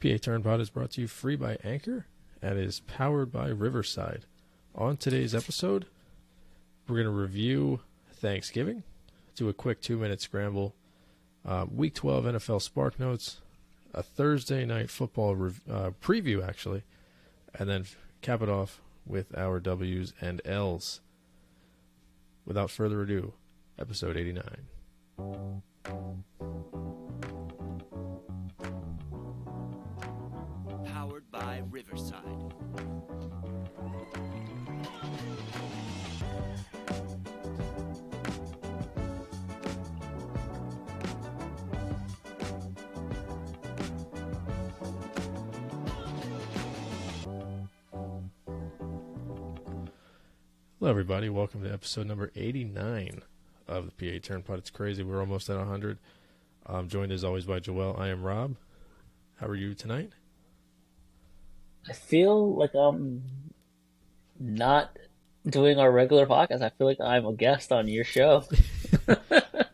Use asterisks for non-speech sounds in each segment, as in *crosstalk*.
PA Turnpod is brought to you free by Anchor and is powered by Riverside. On today's episode, we're going to review Thanksgiving, do a quick two minute scramble, uh, Week 12 NFL Spark Notes, a Thursday night football rev- uh, preview, actually, and then cap it off with our W's and L's. Without further ado, episode 89. Hello, everybody. Welcome to episode number 89 of the PA Turnpod. It's crazy. We're almost at 100. I'm joined as always by Joel. I am Rob. How are you tonight? I feel like I'm not doing our regular podcast. I feel like I'm a guest on your show. Look at that.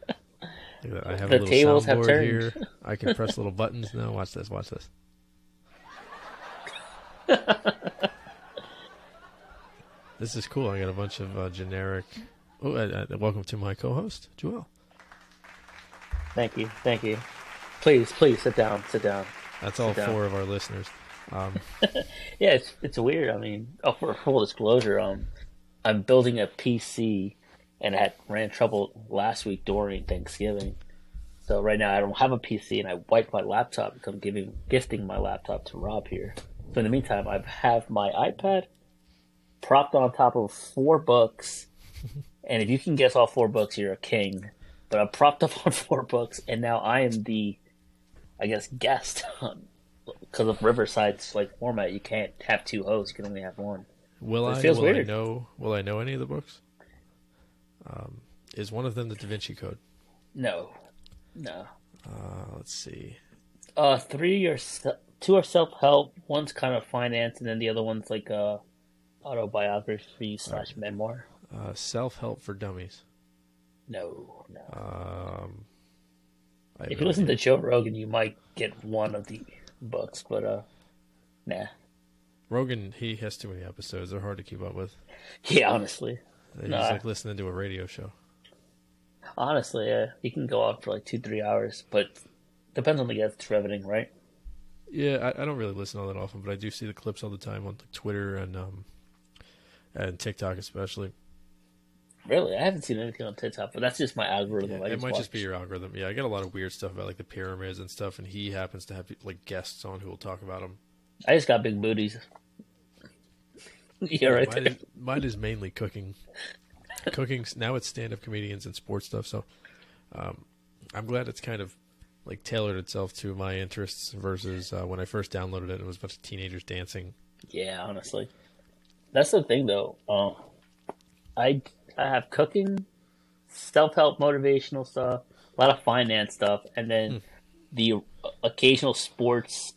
I have The a little tables have soundboard turned. here. I can press *laughs* little buttons now. Watch this. Watch this. *laughs* this is cool. I got a bunch of uh, generic. Oh, uh, uh, welcome to my co-host, Joel. Thank you, thank you. Please, please sit down, sit down. That's all down. four of our listeners. Um, *laughs* Yeah, it's it's weird. I mean, oh, for full disclosure, um, I'm building a PC, and I had ran trouble last week during Thanksgiving. So right now I don't have a PC, and I wiped my laptop because I'm giving gifting my laptop to Rob here. So in the meantime, I have my iPad propped on top of four books, *laughs* and if you can guess all four books, you're a king. But I'm propped up on *laughs* four books, and now I am the, I guess, guest because of Riverside's like format, you can't have two hosts. You can only have one. will It I? feels will I weird. know? Will I know any of the books? Um, is one of them the Da Vinci Code? No, no. Uh, let's see. Uh, three are two are self help. One's kind of finance, and then the other one's like uh autobiography slash memoir. Uh, Self Help for Dummies. No, no. Um, if you listen to Joe Rogan, you might get one of the books, but uh, nah. Rogan, he has too many episodes. They're hard to keep up with. Yeah, honestly, He's Nah. like listening to a radio show. honestly, uh, you can go on for like two, three hours, but depends on the guest it's riveting, right? Yeah, I, I don't really listen all that often, but I do see the clips all the time on like, Twitter and um, and TikTok especially. Really, I haven't seen anything on TikTok, but that's just my algorithm. I it just might just be your algorithm. Yeah, I get a lot of weird stuff about like the pyramids and stuff, and he happens to have like guests on who will talk about them. I just got big booties. *laughs* yeah, right mine, there. is, mine is mainly cooking. cooking now it's stand-up comedians and sports stuff. So um, I'm glad it's kind of like tailored itself to my interests versus uh, when I first downloaded it. It was a bunch of teenagers dancing. Yeah, honestly, that's the thing though. Um, I I have cooking, self help, motivational stuff, a lot of finance stuff, and then the occasional sports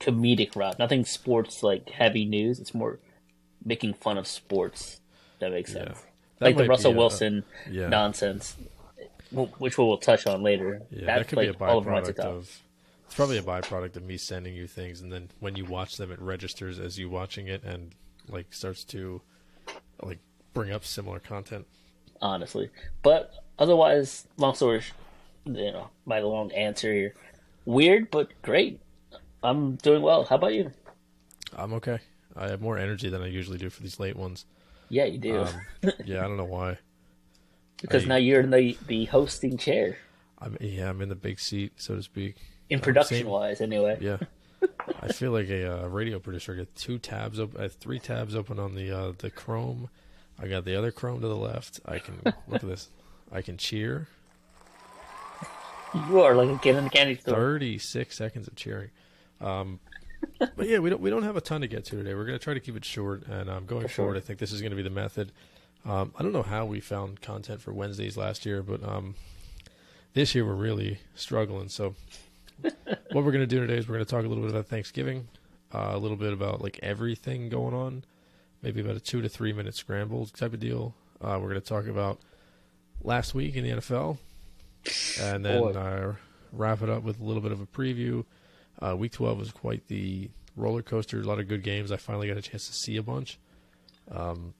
comedic route. Nothing sports like heavy news. It's more making fun of sports. That makes Yeah. sense. That like the Russell a- Wilson yeah. nonsense, which we will touch on later. Yeah, That's that could like be a all over my byproduct TikTok. of. It's probably a byproduct of me sending you things, and then when you watch them, it registers as you watching it, and like starts to like bring up similar content. honestly. But otherwise, long story, you know, my long answer here. Weird, but great. I'm doing well. How about you? I'm okay. I have more energy than I usually do for these late ones. Yeah, you do. Um, *laughs* yeah, I don't know why. because I- now you're in the, the hosting chair. I'm yeah, I'm in the big seat, so to speak. In production wise, anyway. Yeah. *laughs* I feel like a uh, radio producer. I got two tabs open. I have three tabs open on the uh, the Chrome. I got the other Chrome to the left. I can *laughs* look at this. I can cheer. You are like a kid in the candy store. Thirty six seconds of cheering. Um, but yeah, we don't we don't have a ton to get to today. We're going to try to keep it short, and um, going For sure. forward, I think this is going to be the method. Um, I don't know how we found content for Wednesdays last year, but um, this year we're really struggling. So, *laughs* what we're going to do today is we're going to talk a little bit about Thanksgiving, uh, a little bit about like everything going on, maybe about a two to three minute scramble type of deal. Uh, we're going to talk about last week in the NFL, and then uh, wrap it up with a little bit of a preview, Uh, week 12 was quite the roller coaster. A lot of good games. I finally got a chance to see a bunch. Um,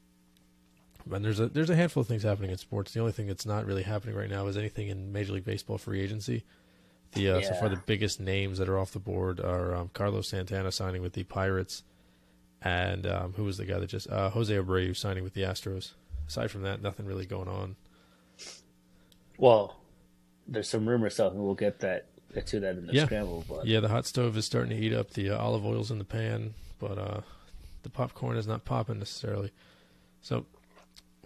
and there's a there's a handful of things happening in sports. The only thing that's not really happening right now is anything in Major League Baseball free agency. The uh, so far the biggest names that are off the board are um, Carlos Santana signing with the Pirates, and um, who was the guy that just uh, Jose Abreu signing with the Astros. Aside from that, nothing really going on. Well, there's some rumor stuff, and we'll get that get to that in the Yeah. scramble. But Yeah, the hot stove is starting to heat up. The uh, olive oil's in the pan, but uh, the popcorn is not popping necessarily. So,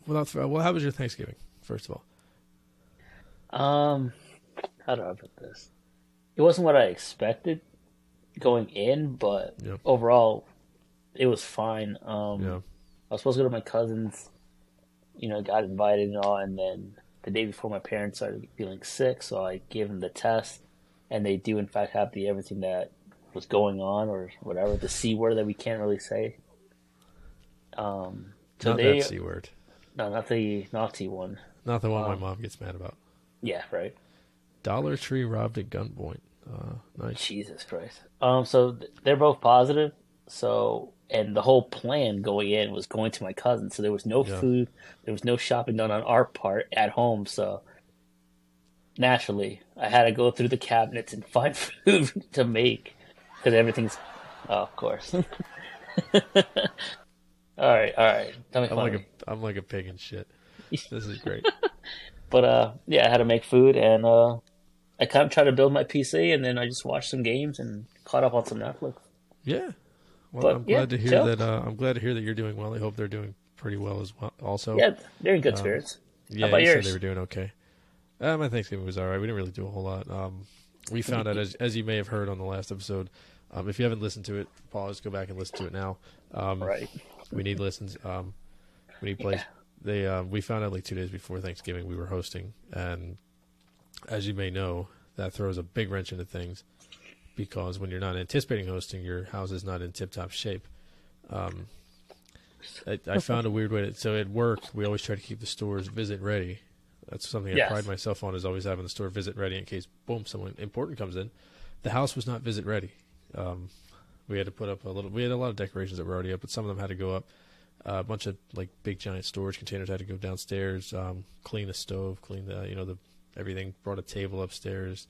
without well, how was your Thanksgiving? First of all, um, how do I put this? It wasn't what I expected going in, but Yeah. overall, it was fine. Um, yeah, I was supposed to go to my cousin's, you know, got invited and all, and then the day before my parents started feeling sick, so I gave them the test, and they do in fact have the everything that was going on or whatever the c word that we can't really say. Um, so not they that c word, no, not the naughty one. not the one my Um, mom gets mad about. Yeah, right. Dollar Tree robbed at gunpoint. Uh, nice. Jesus Christ. Um, so th- they're both positive. So, and the whole plan going in was going to my cousin. So there was no Yeah. food, there was no shopping done on our part at home. So naturally, I had to go through the cabinets and *laughs* find food to make because everything's. Oh, of course. *laughs* all right, all right. Tell me I'm like a I'm like a pig in shit. *laughs* This is great. But uh, yeah, I had to make food, and uh, I kind of tried to build my PC, and then I just watched some games and caught up on some Netflix. Yeah. Well, But, I'm yeah, glad to hear that. Uh, I'm glad to hear that you're doing well. I hope they're doing pretty well as well. Also, Yeah, they're in good Um, spirits. Yeah, about you yours? said they were doing okay. Uh, my Thanksgiving was all right. We didn't really do a whole lot. Um, we found out, as, as you may have heard on the last episode, um, if you haven't listened to it, pause, go back and listen to it now. Um, Right. We need listens. Um, we need plays. Yeah. They uh, we found out like two days before Thanksgiving we were hosting, and as you may know, that throws a big wrench into things because when you're not anticipating hosting, your house is not in tip-top shape. Um, I, I found a weird way to so it worked. We always try to keep the stores visit ready. That's something I Yes. pride myself on is always having the store visit ready in case boom someone important comes in. The house was not visit ready. Um, we had to put up a little. We had a lot of decorations that were already up, but some of them had to go up. Uh, a bunch of like big giant storage containers had to go downstairs. Um, clean the stove, clean the you know the everything. Brought a table upstairs.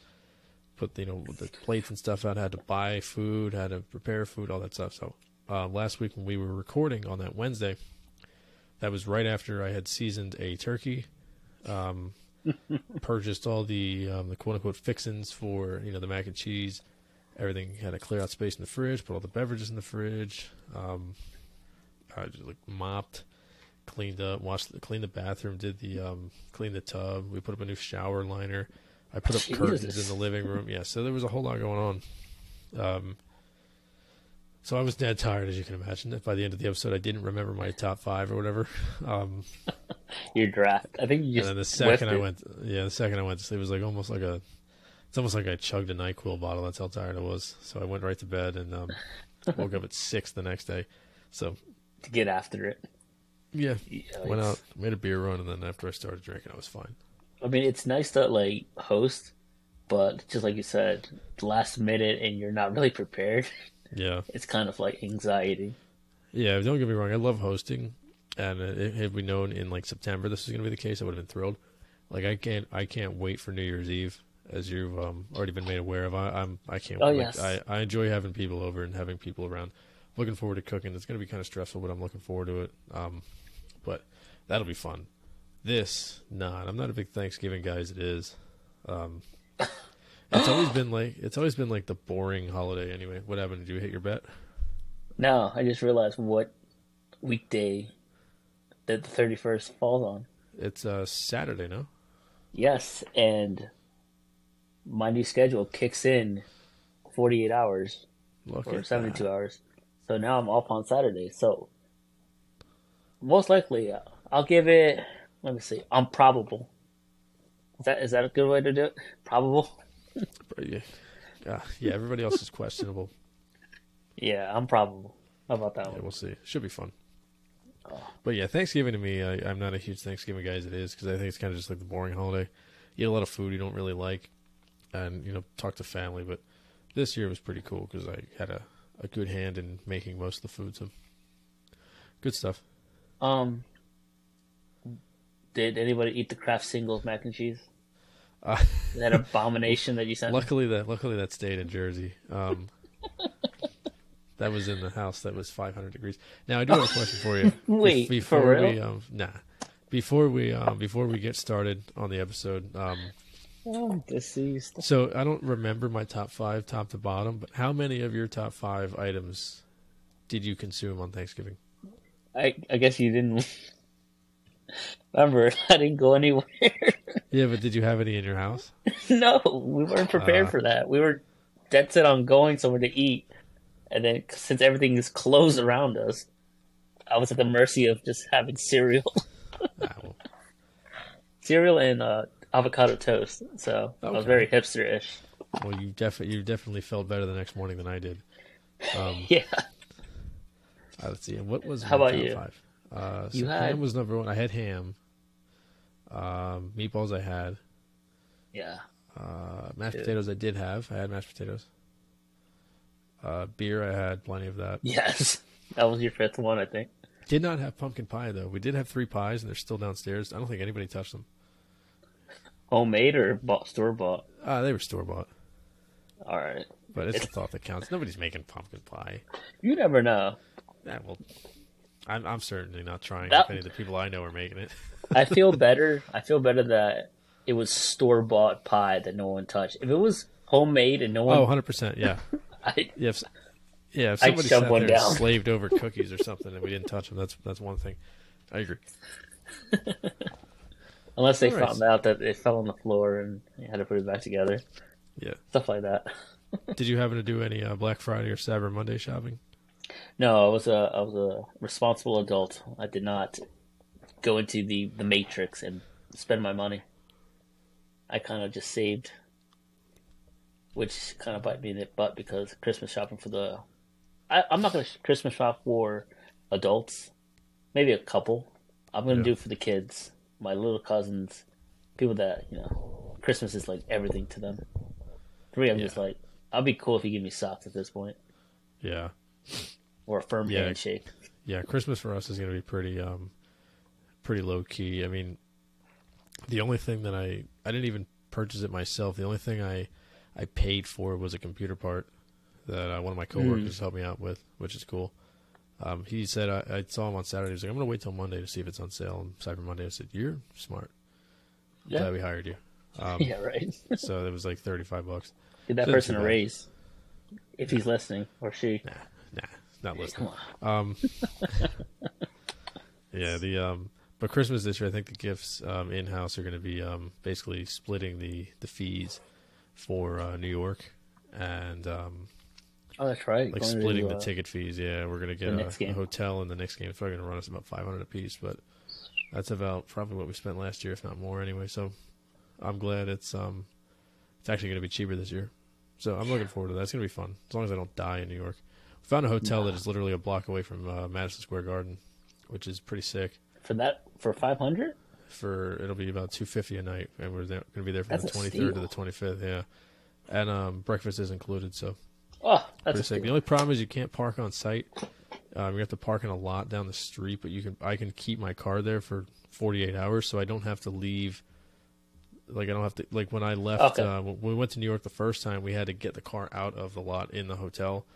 Put the, you know the plates and stuff out. Had to buy food. Had to prepare food. All that stuff. So uh, last week when we were recording on that Wednesday, that was right after I had seasoned a turkey. Um, *laughs* purchased all the um, the quote unquote fixins for you know the mac and cheese. Everything had to clear out space in the fridge. Put all the beverages in the fridge. Um, I just like mopped, cleaned up, washed, cleaned the bathroom, did the um, cleaned the tub. We put up a new shower liner. I put up curtains in the living room. Yeah, so there was a whole lot going on. Um, so I was dead tired, as you can imagine. By the end of the episode, I didn't remember my top five or whatever. Um, *laughs* Your draft. I think you and then the second I went, yeah, the second I went to sleep, it was like almost like a, it's almost like I chugged a Nyquil bottle. That's how tired I was. So I went right to bed and um, woke up at *laughs* six the next day. So to get after it. Yeah, Yeah, went out, made a beer run, and then after I started drinking, I was fine. I mean, it's nice to like host, but just like you said, last minute and you're not really *laughs* prepared. Yeah, It's kind of like anxiety. yeah. Don't get me wrong, I love hosting, and uh, had we known in like September this was going to be the case, I would have been thrilled. Like I can't, I can't wait for New Year's Eve, as you've um, already been made aware of. I, I'm, I can't. Oh, like, yes. I, I enjoy having people over and having people around. Looking forward to cooking. It's going to be kind of stressful, but I'm looking forward to it. Um, but that'll be fun. This, not. I'm not a big Thanksgiving guy as it is. Um, it's always been like it's always been like the boring holiday. Anyway, what happened? Did you hit your bet? No, I just realized what weekday that the 31st falls on. It's uh, Saturday, no? Yes, and my new schedule kicks in 48 hours Look or 72 that. hours. So now I'm off on Saturday. So most likely, uh, I'll give it. Let me see. I'm probable. Is that is that a good way to do it? Probable. Yeah. Yeah, yeah, everybody else is questionable. Yeah, I'm probable. How about that Yeah, one? we'll see. Should be fun. Oh. But yeah, Thanksgiving to me, I, I'm not a huge Thanksgiving guy as it is because I think it's kind of just like the boring holiday. You eat a lot of food you don't really like, and you know talk to family. But this year was pretty cool because I had a, a good hand in making most of the food. So good stuff. Um, did anybody eat the Kraft singles mac and cheese? Uh, That *laughs* abomination that you sent. me? luckily that luckily that stayed in Jersey. Um, *laughs* that was in the house that was 500 degrees. Now I do have a question for you. *laughs* Wait, Be- for before real? we um nah before we um before we get started on the episode um Oh, deceased. so I don't remember my top five top to bottom, but how many of your top five items did you consume on Thanksgiving? I I guess you didn't *laughs* remember. *laughs* I didn't go anywhere. *laughs* Yeah, but did you have any in your house? no, we weren't prepared Uh. for that. We were dead set on going somewhere to eat, and then since everything is closed around us, I was at the mercy of just having cereal, Ah, cereal and uh, avocado toast. So I was very hipster-ish. well, you definitely you definitely felt better the next morning than I did. Um, Yeah, uh, let's see. What was How about you? five? Uh, so You had- ham was number one. I had ham. Um, meatballs I had. yeah. Uh, mashed Dude. potatoes I did have. I had mashed potatoes. Uh, beer I had plenty of that. Yes, *laughs* that was your fifth one, I think. Did not have pumpkin pie though. We did have three pies and they're still downstairs. I don't think anybody touched them. Homemade or bought store bought? Uh, they were store bought, All right, but it's the thought that counts. Nobody's making pumpkin pie. you never know. Yeah, well, I'm, I'm certainly not trying. That- If any of the people I know are making it, *laughs* I feel better. I feel better that it was store bought pie that no one touched. If it was homemade and no one, oh, 100 percent. Yeah, *laughs* I, yeah. If, yeah, if somebody sat there down. slaved over *laughs* cookies or something and we didn't touch them, that's that's one thing. I agree. unless they right. found out that it fell on the floor and you had to put it back together, Yeah. stuff like that. Did you happen to do any uh, Black Friday or Cyber Monday shopping? No, I was a I was a responsible adult. I did not go into the the matrix and spend my money. I kind of just saved, which kind of bite me in the butt because Christmas shopping for the. I, I'm not going to Christmas shop for adults. Maybe a couple. I'm going to Yeah. do it for the kids, my little cousins, people that you know. Christmas is like everything to them. For me, I'm just like, I'll be cool if you give me socks at this point Yeah. Or a firm Yeah. handshake. Yeah, Christmas for us is going to be pretty um pretty low key. I mean, the only thing that I I didn't even purchase it myself. The only thing I I paid for was a computer part that uh, one of my coworkers helped me out with, which is cool. Um, he said I, I saw him on Saturday. He was like, "I'm going to wait till Monday to see if it's on sale." on Cyber Monday, I said, "You're smart. Yeah. Glad we hired you." *laughs* Um, Yeah, right. *laughs* so it was like 35 bucks. Give that Shouldn't person a raise if he's listening or she. Nah, nah, not listening. Um, *laughs* yeah, the um, but Christmas this year, I think the gifts um, in house are going to be um, basically splitting the the fees for uh, New York and um, Oh, that's right. like Going splitting uh, the ticket fees. Yeah, we're going to get a, a hotel in the next game. It's probably going to run us about five hundred a piece, but that's about probably what we spent last year, if not more, anyway. So I'm glad it's um, it's actually going to be cheaper this year. So I'm looking forward to that. It's going to be fun as long as I don't die in New York. Found a hotel that is literally a block away from uh, Madison Square Garden, which is pretty sick. For that, for 500? For it'll be about two fifty a night, and we're going to be there from That's the twenty third to the twenty fifth. Yeah, and um, breakfast is included. So Oh, that's pretty sick. The only problem is you can't park on site. Um, you have to park in a lot down the street, but you can. I can keep my car there for forty eight hours, so I don't have to leave. Like I don't have to. Like when I left, Okay. uh, when we went to New York the first time, we had to get the car out of the lot in the hotel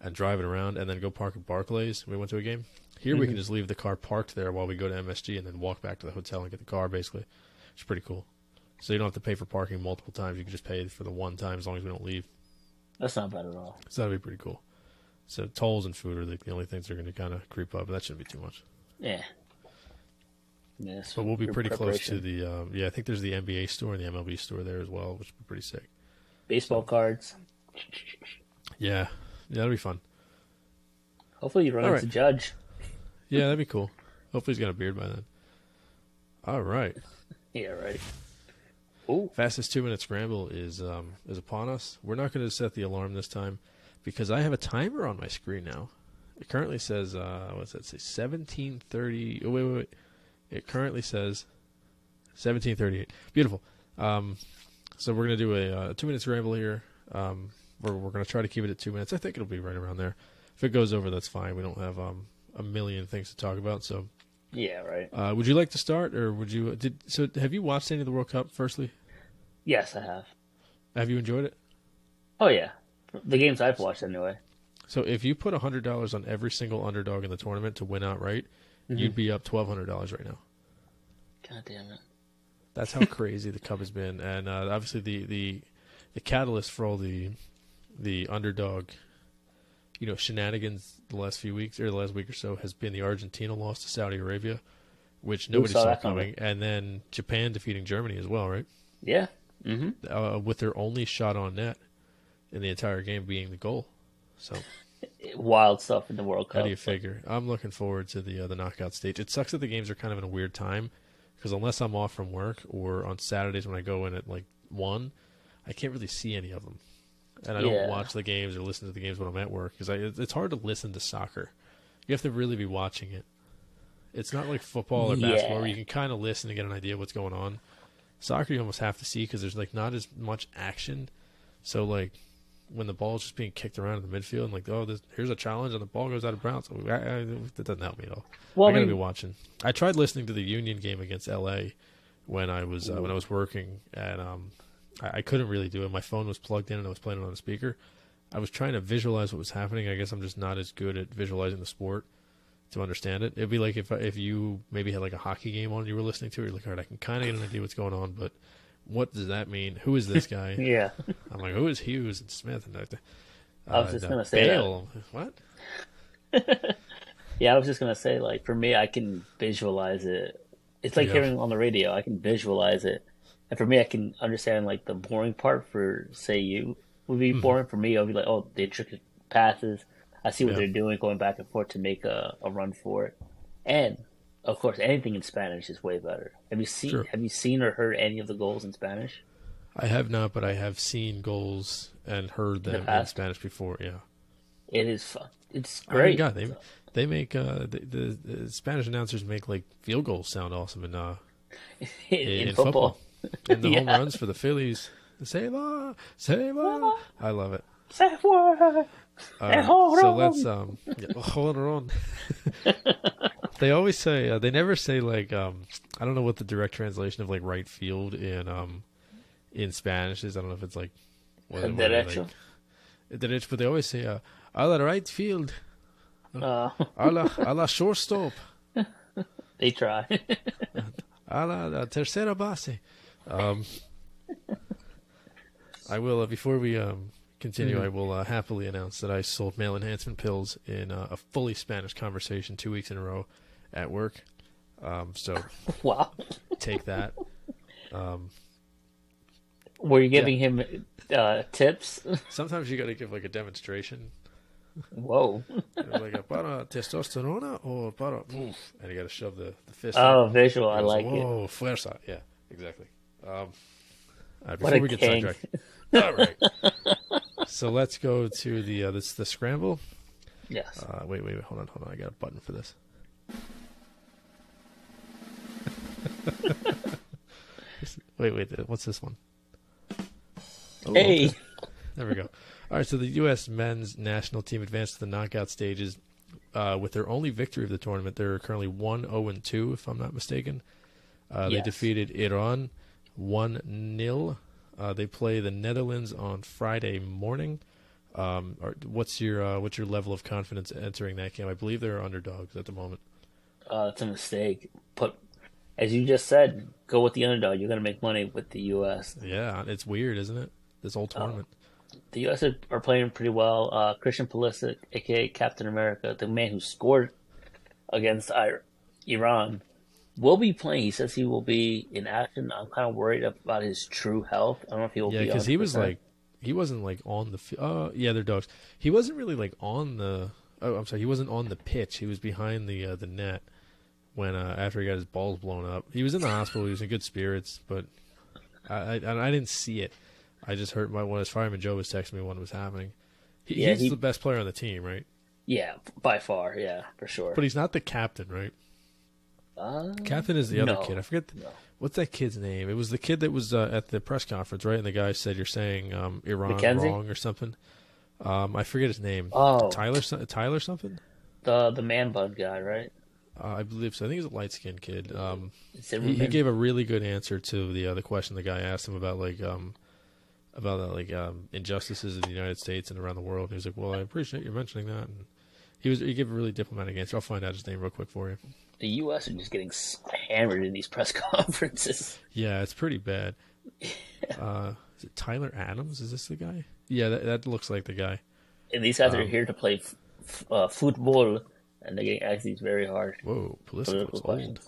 and drive it around, and then go park at Barclays. We went to a game. Here we can just leave the car parked there while we go to MSG, and then walk back to the hotel and get the car. Basically, it's pretty cool. So you don't have to pay for parking multiple times. You can just pay for the one time as long as we don't leave. That's not bad at all. So that'd be pretty cool. So tolls and food are the, the only things that are going to kind of creep up, but that shouldn't be too much. Yeah. Yes. But we'll be pretty close to the um, yeah. I think there's the NBA store and the MLB store there as well, which would be pretty sick. baseball cards. Yeah, yeah, that'll be fun. Hopefully, you run All into right. Judge. *laughs* Yeah, that'd be cool. Hopefully he's got a beard by then. All right, *laughs* Yeah, right. Ooh, fastest two minute scramble is um, is upon us. We're not going to set the alarm this time because I have a timer on my screen now. It currently says uh, what's that say? Seventeen thirty. Oh wait, wait, wait. It currently says seventeen thirty eight. Beautiful. Um, so we're gonna do a uh, two minute scramble here. Um, we're we're gonna try to keep it at two minutes. I think it'll be right around there. If it goes over, that's fine. We don't have um a million things to talk about. So, Yeah, right. uh, would you like to start, or would you did so? Have you watched any of the World Cup? Firstly, Yes, I have. have you enjoyed it? Oh yeah, the games I've watched anyway. So, if you put hundred dollars on every single underdog in the tournament to win outright, you'd be up twelve hundred dollars right now. God damn it. That's how *laughs* crazy the Cup has been, and uh, obviously the, the the catalyst for all the the underdog, you know, shenanigans the last few weeks or the last week or so has been the Argentina loss to Saudi Arabia, which nobody saw saw that coming, and then Japan defeating Germany as well, right? Yeah. hmm Uh, with their only shot on net in the entire game being the goal. So *laughs* Wild stuff in the World Cup. how do you figure? I'm looking forward to the uh, the knockout stage. It sucks that the games are kind of in a weird time because unless I'm off from work or on Saturdays when I go in at like one, I can't really see any of them, and I Yeah. don't watch the games or listen to the games when I'm at work because it's hard to listen to soccer. You have to really be watching it. It's not like football or basketball where you can kind of listen to get an idea of what's going on. Soccer you almost have to see because there's like not as much action. So like when the ball's just being kicked around in the midfield and like oh this, here's a challenge and the ball goes out of bounds. I, I, that doesn't help me at all. Well, I I gotta mean- be watching. I tried listening to the Union game against LA when I was uh, when I was working, and um, I, I couldn't really do it. My phone was plugged in and I was playing it on the speaker. I was trying to visualize what was happening. I guess I'm just not as good at visualizing the sport to understand it. It'd be like if if you maybe had like a hockey game on you were listening to, it, you're like, all right, I can kind of get an idea what's going on, but what does that mean? Who is this guy? *laughs* Yeah. I'm like, who is Hughes and Smith and that? I was uh, just uh, gonna say that. What? *laughs* Yeah, I was just gonna say, like, for me, I can visualize it. It's like Yeah. hearing on the radio. I can visualize it, and for me, I can understand like the boring part. For say you would be Mm-hmm. boring. For me, I'll be like, oh, the intricate passes. I see what Yeah. they're doing, going back and forth to make a, a run for it. And of course, anything in Spanish is way better. Have you seen Sure. Have you seen or heard any of the goals in Spanish? I have not, but I have seen goals and heard them in, past? Spanish before. Yeah, It is fun. It's great. God, they they make uh, the, the, the Spanish announcers make like field goals sound awesome in uh, in, *laughs* in, in football. And the *laughs* home runs for the Phillies. Save save I love it. Say what? Uh, so let's um yeah, hold on. *laughs* they always say uh, they never say like um I don't know what the direct translation of like right field in um in Spanish is. I don't know if it's like what, what are they, Derecho. like derecho, but they always say uh, a la right field, Uh, *laughs* a la a la shortstop, they try. a la, la tercera base. Um, I will uh, before we um continue. I will uh, happily announce that I sold male enhancement pills in uh, a fully Spanish conversation two weeks in a row at work. Um, so *laughs* wow. take that. Um, Were you giving him uh, tips? *laughs* sometimes you got to give like a demonstration, Whoa. Like a para testosterona or para, and you got to shove the, the fist. Oh, up. visual. I like it. Whoa, fuerza. Yeah, exactly. Um, right, before we get king. sidetracked. *laughs* All right. so let's go to the uh, this the scramble. Yes. Uh, wait, wait, wait, hold on, hold on. I got a button for this. *laughs* wait, wait. What's this one? Oh, hey. okay. There we go. All right, so the U.S. men's national team advanced to the knockout stages uh, with their only victory of the tournament. They're currently 1 0 2, if I'm not mistaken. Uh, They defeated Iran 1 0. Uh, they play the Netherlands on Friday morning. Um, what's your uh, what's your level of confidence entering that game? I believe they're underdogs at the moment. Uh, it's a mistake. Put, as you just said, go with the underdog. You're going to make money with the U.S. Yeah, it's weird, isn't it? This whole tournament. The U.S. are, are playing pretty well. Uh, Christian Pulisic, aka Captain America, the man who scored against Iran, will be playing. He says he will be in action. I'm kind of worried about his true health. I don't know if he will Yeah, be. because he was like, he wasn't like on the. fi- Uh, yeah, they're dogs. He wasn't really like on the. Oh, I'm sorry. He wasn't on the pitch. He was behind the uh, the net when uh, after he got his balls blown up. He was in the hospital. He was in good spirits, but I I, I didn't see it. I just heard my one his fireman Joe was texting me when it was happening. He, Yeah, he's he- the best player on the team, right? yeah, by far, yeah, for sure. But he's not the captain, right? Uh, Captain is the other No. kid. I forget. No. what's that kid's name? It was the kid that was uh, at the press conference, right? And the guy said you're saying um, Iran Mackenzie? wrong or something. Um, I forget his name. Oh. Tyler, Tyler something. The the man bun guy, right? Uh, I believe so. I think he's a light skinned kid. Um, he, he gave a really good answer to the other question the guy asked him about like um, about uh, like um, injustices in the United States and around the world. He was like, "Well, I appreciate you mentioning that." And he was he gave a really diplomatic answer. I'll find out his name real quick for you. the U.S. are just getting hammered in these press *laughs* conferences. Yeah, it's pretty bad. *laughs* Uh, is it Tyler Adams? Is this the guy? Yeah, that, that looks like the guy. And these guys are Um, here to play f- f- uh, football, and they're getting asked these very hard Whoa, Pulisic political looks old.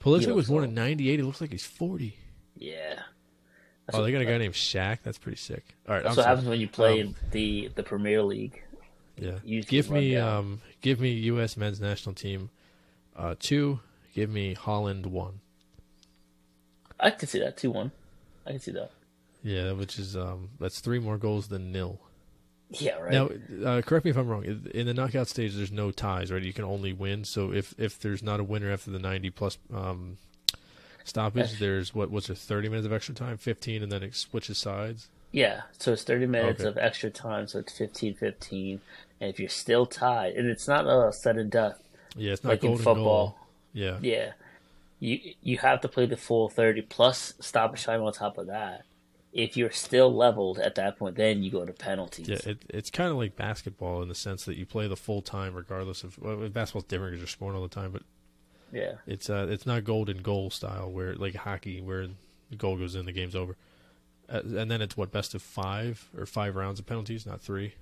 Pulisic was born in '98. It looks like he's 40. Yeah. Oh, they got a guy named Shaq. That's pretty sick. All right, That's I'm what sorry. happens when you play Um, in the the Premier League. Yeah. Give me um give me US men's national team uh 2, give me Holland 1. I can see that two one. I can see that. Yeah, which is um that's 3 more goals than nil. Yeah, right. Now, uh, correct me if I'm wrong. In the knockout stage there's no ties, right? You can only win. So if if there's not a winner after the 90 plus um stoppage, there's what what's it 30 minutes of extra time, 15 and then it switches sides. Yeah, so it's 30 minutes Okay. of extra time, so it's 15 15. And if you're still tied, and it's not a sudden death, Yeah, it's not like in golden football. goal. Yeah. Yeah. You you have to play the full 30 plus stoppage time on top of that. If you're still leveled at that point, then you go to penalties. Yeah, it, it's kind of like basketball in the sense that you play the full time regardless of well, basketball's different because you're scoring all the time, but yeah. It's uh, it's not golden goal style where like hockey where the goal goes in, the game's over, uh, and then it's what best of five or five rounds of penalties, not three.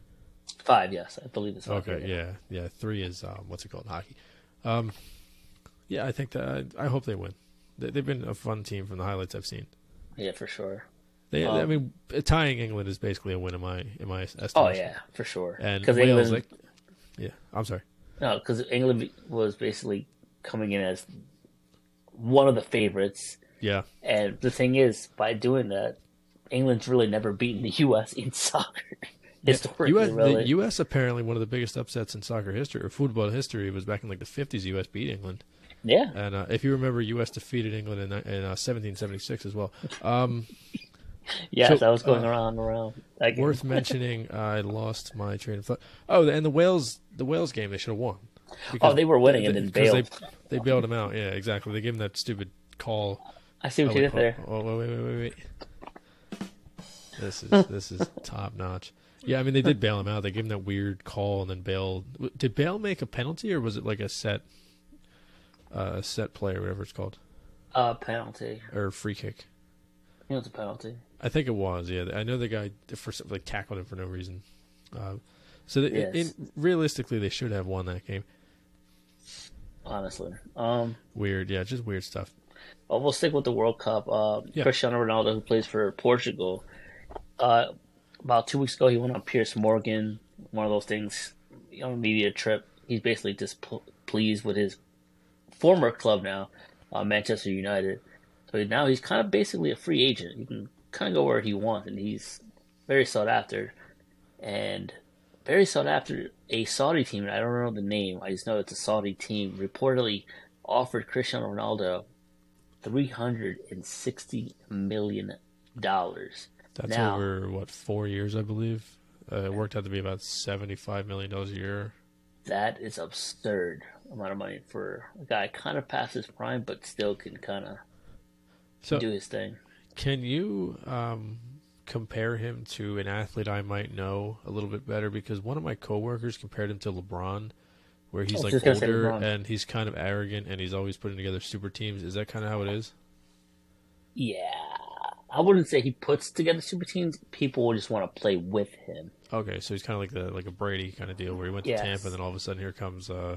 Five, yes. I believe it's five. Okay, yeah, yeah, three is um, what's it called, hockey. Um, yeah, I think that I hope they win. They, they've been a fun team from the highlights I've seen. Yeah, for sure. They, I Um, mean, tying England is basically a win in my in my estimation. Oh, yeah, for sure. and Wales, England, like, yeah, I'm sorry. no, because England was basically coming in as one of the favorites. Yeah, And the thing is, by doing that, England's really never beaten the *laughs* U.S. in soccer. Historically, U.S. really. the U.S. apparently one of the biggest upsets in soccer history or football history was back in like the 50s. U.S. beat England. yeah. And uh, if you remember, U.S. defeated England in, in uh, 1776 as well. Um, *laughs* Yes, so, I was going uh, around and around. Worth *laughs* mentioning, I lost my train of thought. Oh, and the Wales, the Wales game, they should have won. Oh, they were winning and then because bailed. They, they bailed him out. Yeah, exactly. They gave him that stupid call. I see what Oh, you did there. Oh, wait, wait, wait, wait. This is *laughs* this is top notch. Yeah, I mean they did bail him out. They gave him that weird call and then bailed. Did bail make a penalty or was it like a set, uh, set play or whatever it's called, Uh, penalty. or free kick? You know, it's a penalty. I think it was. Yeah, I know the guy for like tackled him for no reason. Uh, so Yes. in, realistically, they should have won that game. Honestly. Um, Weird, yeah, just weird stuff. well, we'll stick with the World Cup. Uh, Yeah. Cristiano Ronaldo, who plays for Portugal, uh, about two weeks ago, he went on Piers Morgan, one of those things, on a media trip. He's basically displeased with his former club now, uh, Manchester United. So now he's kind of basically a free agent. He can kind of go where he wants, and he's very sought after. And very sought after a Saudi team, and I don't know the name, I just know it's a Saudi team, reportedly offered Cristiano Ronaldo $360 million. That's Now- over what four years, I believe. Uh, it worked out to be about seventy-five million dollars a year. That is absurd amount of money for a guy kind of past his prime, but still can kind of So, do his thing. can you um, compare him to an athlete I might know a little bit better? Because one of my coworkers compared him to LeBron, where he's like just gonna say older and he's kind of arrogant and he's always putting together super teams. Is that kind of how it is? Yeah. I wouldn't say he puts together super teams. People will just want to play with him. Okay, so he's kind of like the like a Brady kind of deal, where he went to Yes. Tampa, and then all of a sudden here comes uh,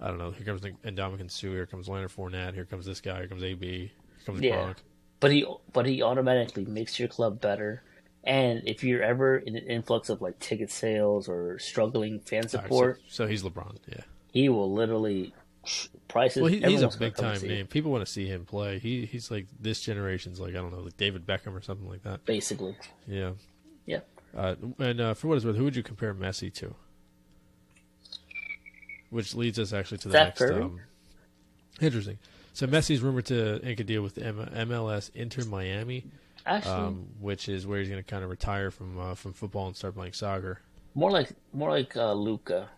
I don't know, here comes Ndamukong Suh, here comes Leonard Fournette, here comes this guy, here comes AB, here comes Yeah. Gronk. But he but he automatically makes your club better. And if you're ever in an influx of like ticket sales or struggling fan All right, so, support, so he's LeBron, yeah. he will literally prices. Well, he, he's a big time name. People want to see him play. He he's like this generation's like I don't know, like David Beckham or something like that. Basically, Yeah. yeah. Uh, and uh, for what it's worth, who would you compare Messi to? Which leads us actually to the next. Um, interesting. So Messi's rumored to ink a deal with M- MLS Inter Miami, Actually, um, which is where he's going to kind of retire from uh, from football and start playing soccer. more like more like uh, Luca.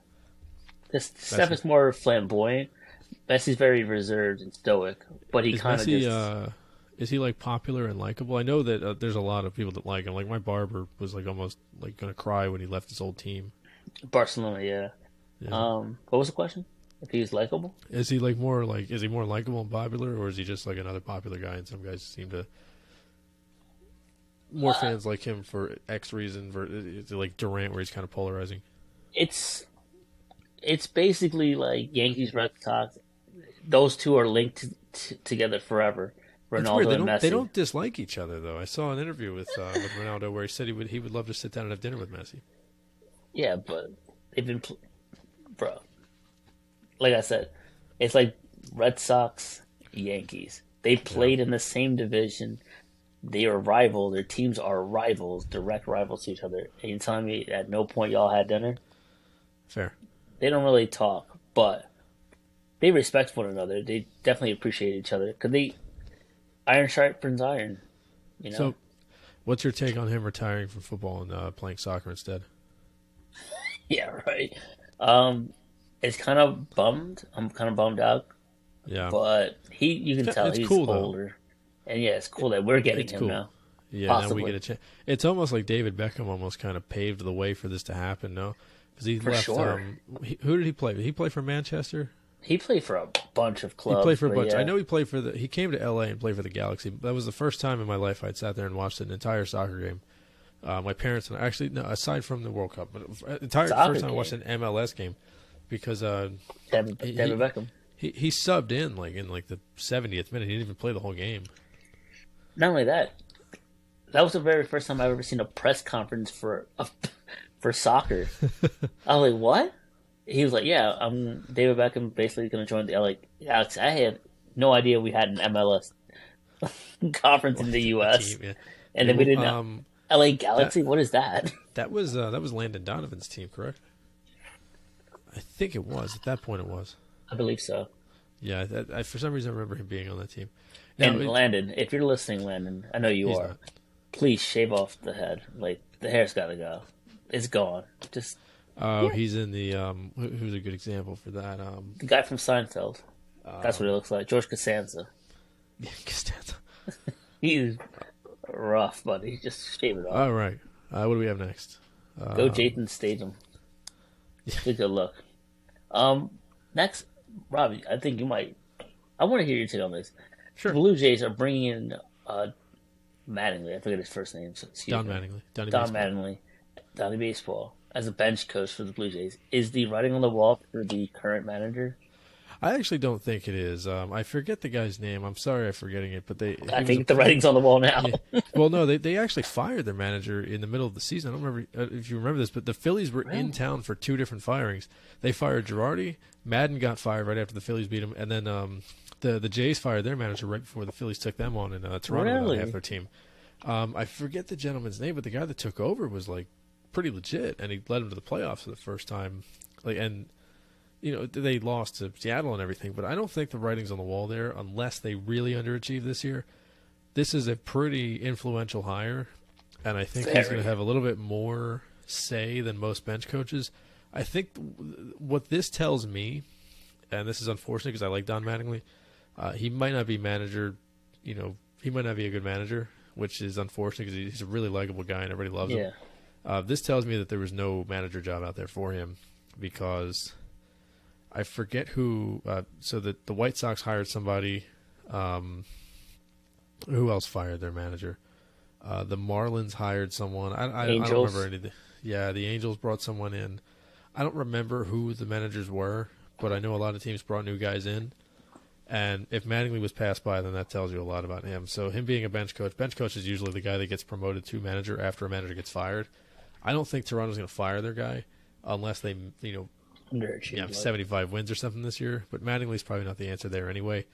This Messi. is more flamboyant. Messi's very reserved and stoic, but he kind of just uh, is he like popular and likable? I know that uh, there's a lot of people that like him. Like my barber was like almost like going to cry when he left his old team. Barcelona. Yeah. Yeah. Um, what was the question? If he's likable? Is he like more like is he more likable and popular, or is he just like another popular guy? And some guys seem to more fans like him for X reason. For is it like Durant, where he's kind of polarizing. It's it's basically like Yankees, Red Sox. Those two are linked t- t- together forever. Ronaldo. They and don't Messi. they don't dislike each other though. I saw an interview with uh, with Ronaldo where he said he would he would love to sit down and have dinner with Messi. Yeah, but they've been, pl- bro. Like I said, it's like Red Sox, Yankees. They played in the same division. They are rivals. Their teams are rivals, direct rivals to each other. And you telling me at no point y'all had dinner? Fair. They don't really talk, but they respect one another. They definitely appreciate each other because they iron sharpens iron. You know, So, what's your take on him retiring from football and uh, playing soccer instead? *laughs* yeah, right. Um, it's kind of bummed. I'm kind of bummed out Yeah, but he you can It's tell he's cool, though. and yeah, it's cool that we're getting It's him cool. now. yeah. Now we get a chance. It's almost like David Beckham almost kind of paved the way for this to happen. No, because he For left. sure. Um, he, who did he play? Did he play for Manchester? He played for a bunch of clubs. he played for a bunch. yeah. I know he played for the. He came to L.A. and played for the Galaxy. That was the first time in my life I'd sat there and watched an entire soccer game. Uh, my parents and I, actually, no, aside from the World Cup, but entire Soccer first time I watched an MLS game because uh, David, he- Beckham. he he subbed in like in like the 70th minute. He didn't even play the whole game. Not only that, that was the very first time I've ever seen a press conference for for soccer. *laughs* I was like, "What?" He was like, "Yeah, I'm David Beckham. Basically, going to join the LA Galaxy." I had no idea we had an MLS *laughs* conference in the U.S. Team, yeah. and then we didn't know Um, LA Galaxy. what is that? *laughs* that was uh, that was Landon Donovan's team, correct? I think it was. At that point, it was. I believe so. Yeah, that, I, for some reason, I remember him being on that team. Now, And it- Landon, if you're listening, Landon, I know you are. not. Please shave off the head. Like the hair's got to go. It's gone. Just Oh, he's in the. Um, who- who's a good example for that? Um, the guy from Seinfeld. That's what it looks like. George Costanza. *laughs* Costanza. *laughs* He's rough, buddy. Just shave it off. All right. Uh, what do we have next? Go Jason Statham. *laughs* It's a good look. Um, next, Robbie, I think you might. I want to hear your take on this. Sure. The Blue Jays are bringing in uh, Mattingly. I forget his first name. so excuse Don me. Mattingly. Donnie Don Baseball. Mattingly, Donnie Baseball, as a bench coach for the Blue Jays. Is the writing on the wall for the current manager? I actually don't think it is. Um, I forget the guy's name. I'm sorry, I'm forgetting it. But they, I think a- the writing's on the wall now. *laughs* well, no, they they actually fired their manager in the middle of the season. I don't remember uh, if you remember this, but the Phillies were in town for two different firings. They fired Girardi. Maddon got fired right after the Phillies beat him, and then um, the the Jays fired their manager right before the Phillies took them on, in uh, Toronto Really? half their team. Um, I forget the gentleman's name, but the guy that took over was like pretty legit, and he led them to the playoffs for the first time. Like, and you know they lost to Seattle and everything, but I don't think the writing's on the wall there unless they really underachieve this year. This is a pretty influential hire, and I think he's going to have a little bit more say than most bench coaches. I think what this tells me, and this is unfortunate because I like Don Mattingly, uh, he might not be manager. You know, he might not be a good manager, which is unfortunate because he's a really likable guy and everybody loves him. Uh, this tells me that there was no manager job out there for him because I forget who. Uh, so that the White Sox hired somebody. Um, who else fired their manager? Uh, the Marlins hired someone. I, I, I don't remember any. of the- Yeah, the Angels brought someone in. I don't remember who the managers were, but I know a lot of teams brought new guys in. And if Mattingly was passed by, then that tells you a lot about him. So him being a bench coach, bench coach is usually the guy that gets promoted to manager after a manager gets fired. I don't think Toronto's going to fire their guy unless they, you know, yeah, like- 75 wins or something this year. But Mattingly's probably not the answer there anyway.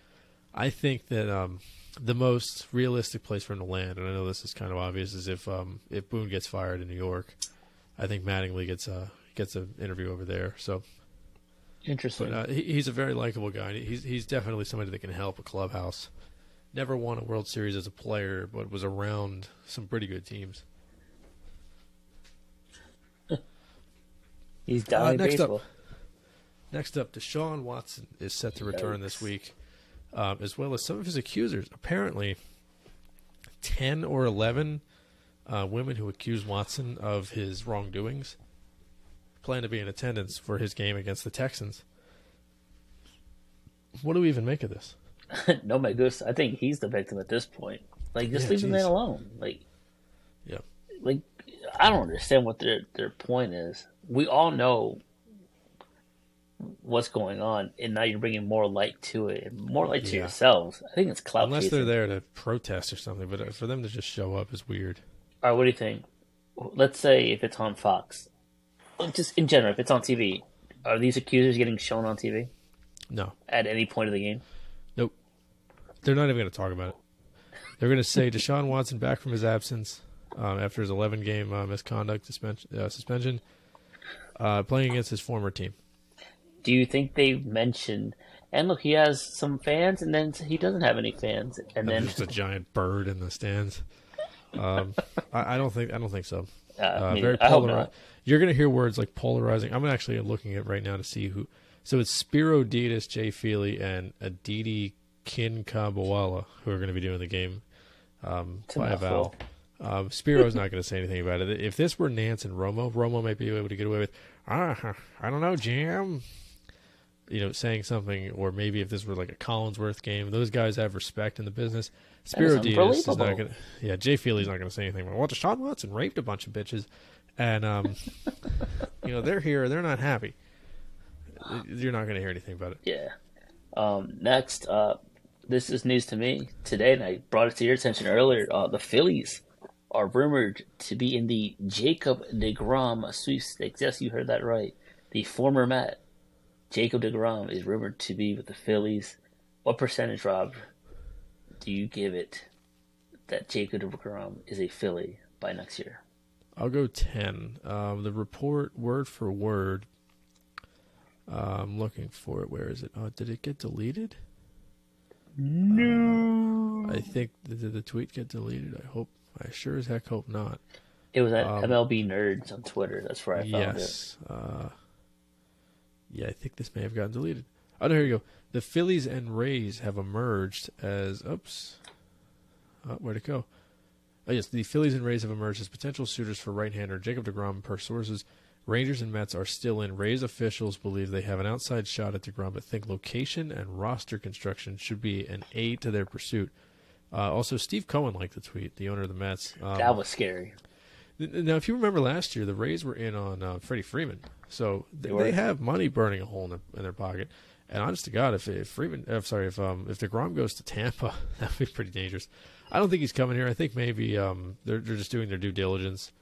I think that um, the most realistic place for him to land, and I know this is kind of obvious, is if um, if Boone gets fired in New York. I think Mattingly gets a gets an interview over there. So Interesting. But uh, he, he's a very likable guy. He's he's definitely somebody that can help a clubhouse. Never won a World Series as a player, but was around some pretty good teams. He's down Uh, next baseball. up, next up, Deshaun Watson is set to return this week, um, as well as some of his accusers. Apparently, ten or eleven uh, women who accuse Watson of his wrongdoings plan to be in attendance for his game against the Texans. What do we even make of this? *laughs* no, my goose. I think he's the victim at this point. Like, just Yeah, leave the man alone. Like, Yeah. like I don't understand what their their point is. We all know what's going on, and now you're bringing more light to it, and more light to Yeah. yourselves. I think it's clout Unless chasing. they're there to protest or something, but uh, for them to just show up is weird. All right, what do you think? Let's say if it's on Fox, just in general, if it's on TV, are these accusers getting shown on TV No, at any point of the game? nope. They're not even going to talk about it. They're going to say Deshaun Watson back from his absence um, after his 11 game uh, misconduct suspension, uh, suspension uh, playing against his former team. Do you think they mentioned? And look, he has some fans, and then he doesn't have any fans, and then there's a giant bird in the stands. Um, *laughs* I, I don't think I don't think so. uh, Uh, very I hope polarized. not. You're going to hear words like polarizing. I'm actually looking at right now to see who. So it's Spero Dedes, Jay Feely, and Aditi Kinkhabwala who are going to be doing the game um, by a Um, Spero's not going to say anything about it. If this were Nance and Romo, Romo might be able to get away with, ah, I don't know, Jam. You know, saying something, or maybe if this were like a Collinsworth game, those guys have respect in the business. Spero is Diaz is not going to. Yeah, Jay Feely's not going to say anything. Well, Deshaun Watson raped a bunch of bitches, and um, *laughs* you know they're here, they're not happy. You're not going to hear anything about it. Yeah. Um, next, uh, this is news to me today, and I brought it to your attention earlier. Uh, the Phillies are rumored to be in the Jacob DeGrom sweepstakes. Yes, you heard that right. The former Met, Jacob DeGrom, is rumored to be with the Phillies. What percentage, Rob, do you give it that Jacob DeGrom is a Philly by next year? I'll go 10. Um, the report, word for word, uh, I'm looking for it. Where is it? Oh, did it get deleted? No. I think, did the tweet get deleted? I hope. I sure as heck hope not. It was at Um, MLB Nerds on Twitter. That's where I found it. yes. Uh, yeah, I think this may have gotten deleted. Oh, no, here you go. The Phillies and Rays have emerged as. Oops. Uh, where'd it go? Oh, yes, the Phillies and Rays have emerged as potential suitors for right-hander Jacob DeGrom per sources. Rangers and Mets are still in. Rays officials believe they have an outside shot at DeGrom, but think location and roster construction should be an aid to their pursuit. Uh, also, Steve Cohen liked the tweet, the owner of the Mets. Um, That was scary. now, if you remember last year, the Rays were in on uh, Freddie Freeman, so they, have money burning a hole in their, in their pocket. And honest to God, if, if Freeman, uh, sorry, if um, if Degrom goes to Tampa, *laughs* that would be pretty dangerous. I don't think he's coming here. I think maybe um, they're they're just doing their due diligence.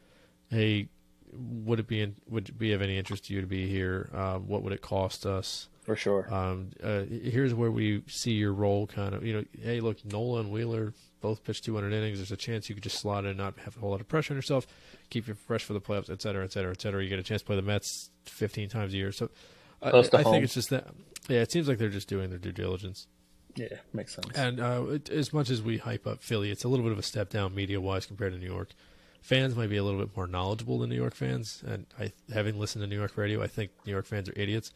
Hey, would it be in, would it be of any interest to you to be here? Um, what would it cost us? For sure. Um, uh, here's where we see your role kind of, you know, hey, look, Nola and Wheeler both pitched 200 innings. There's a chance you could just slot in and not have a whole lot of pressure on yourself, keep you fresh for the playoffs, et cetera, et cetera, et cetera. You get a chance to play the Mets 15 times a year. So I, I think it's just that, yeah, it seems like they're just doing their due diligence. yeah, makes sense. And uh, it, as much as we hype up Philly, it's a little bit of a step down media wise compared to New York. Fans might be a little bit more knowledgeable than New York fans, and I, having listened to New York radio, I think New York fans are idiots.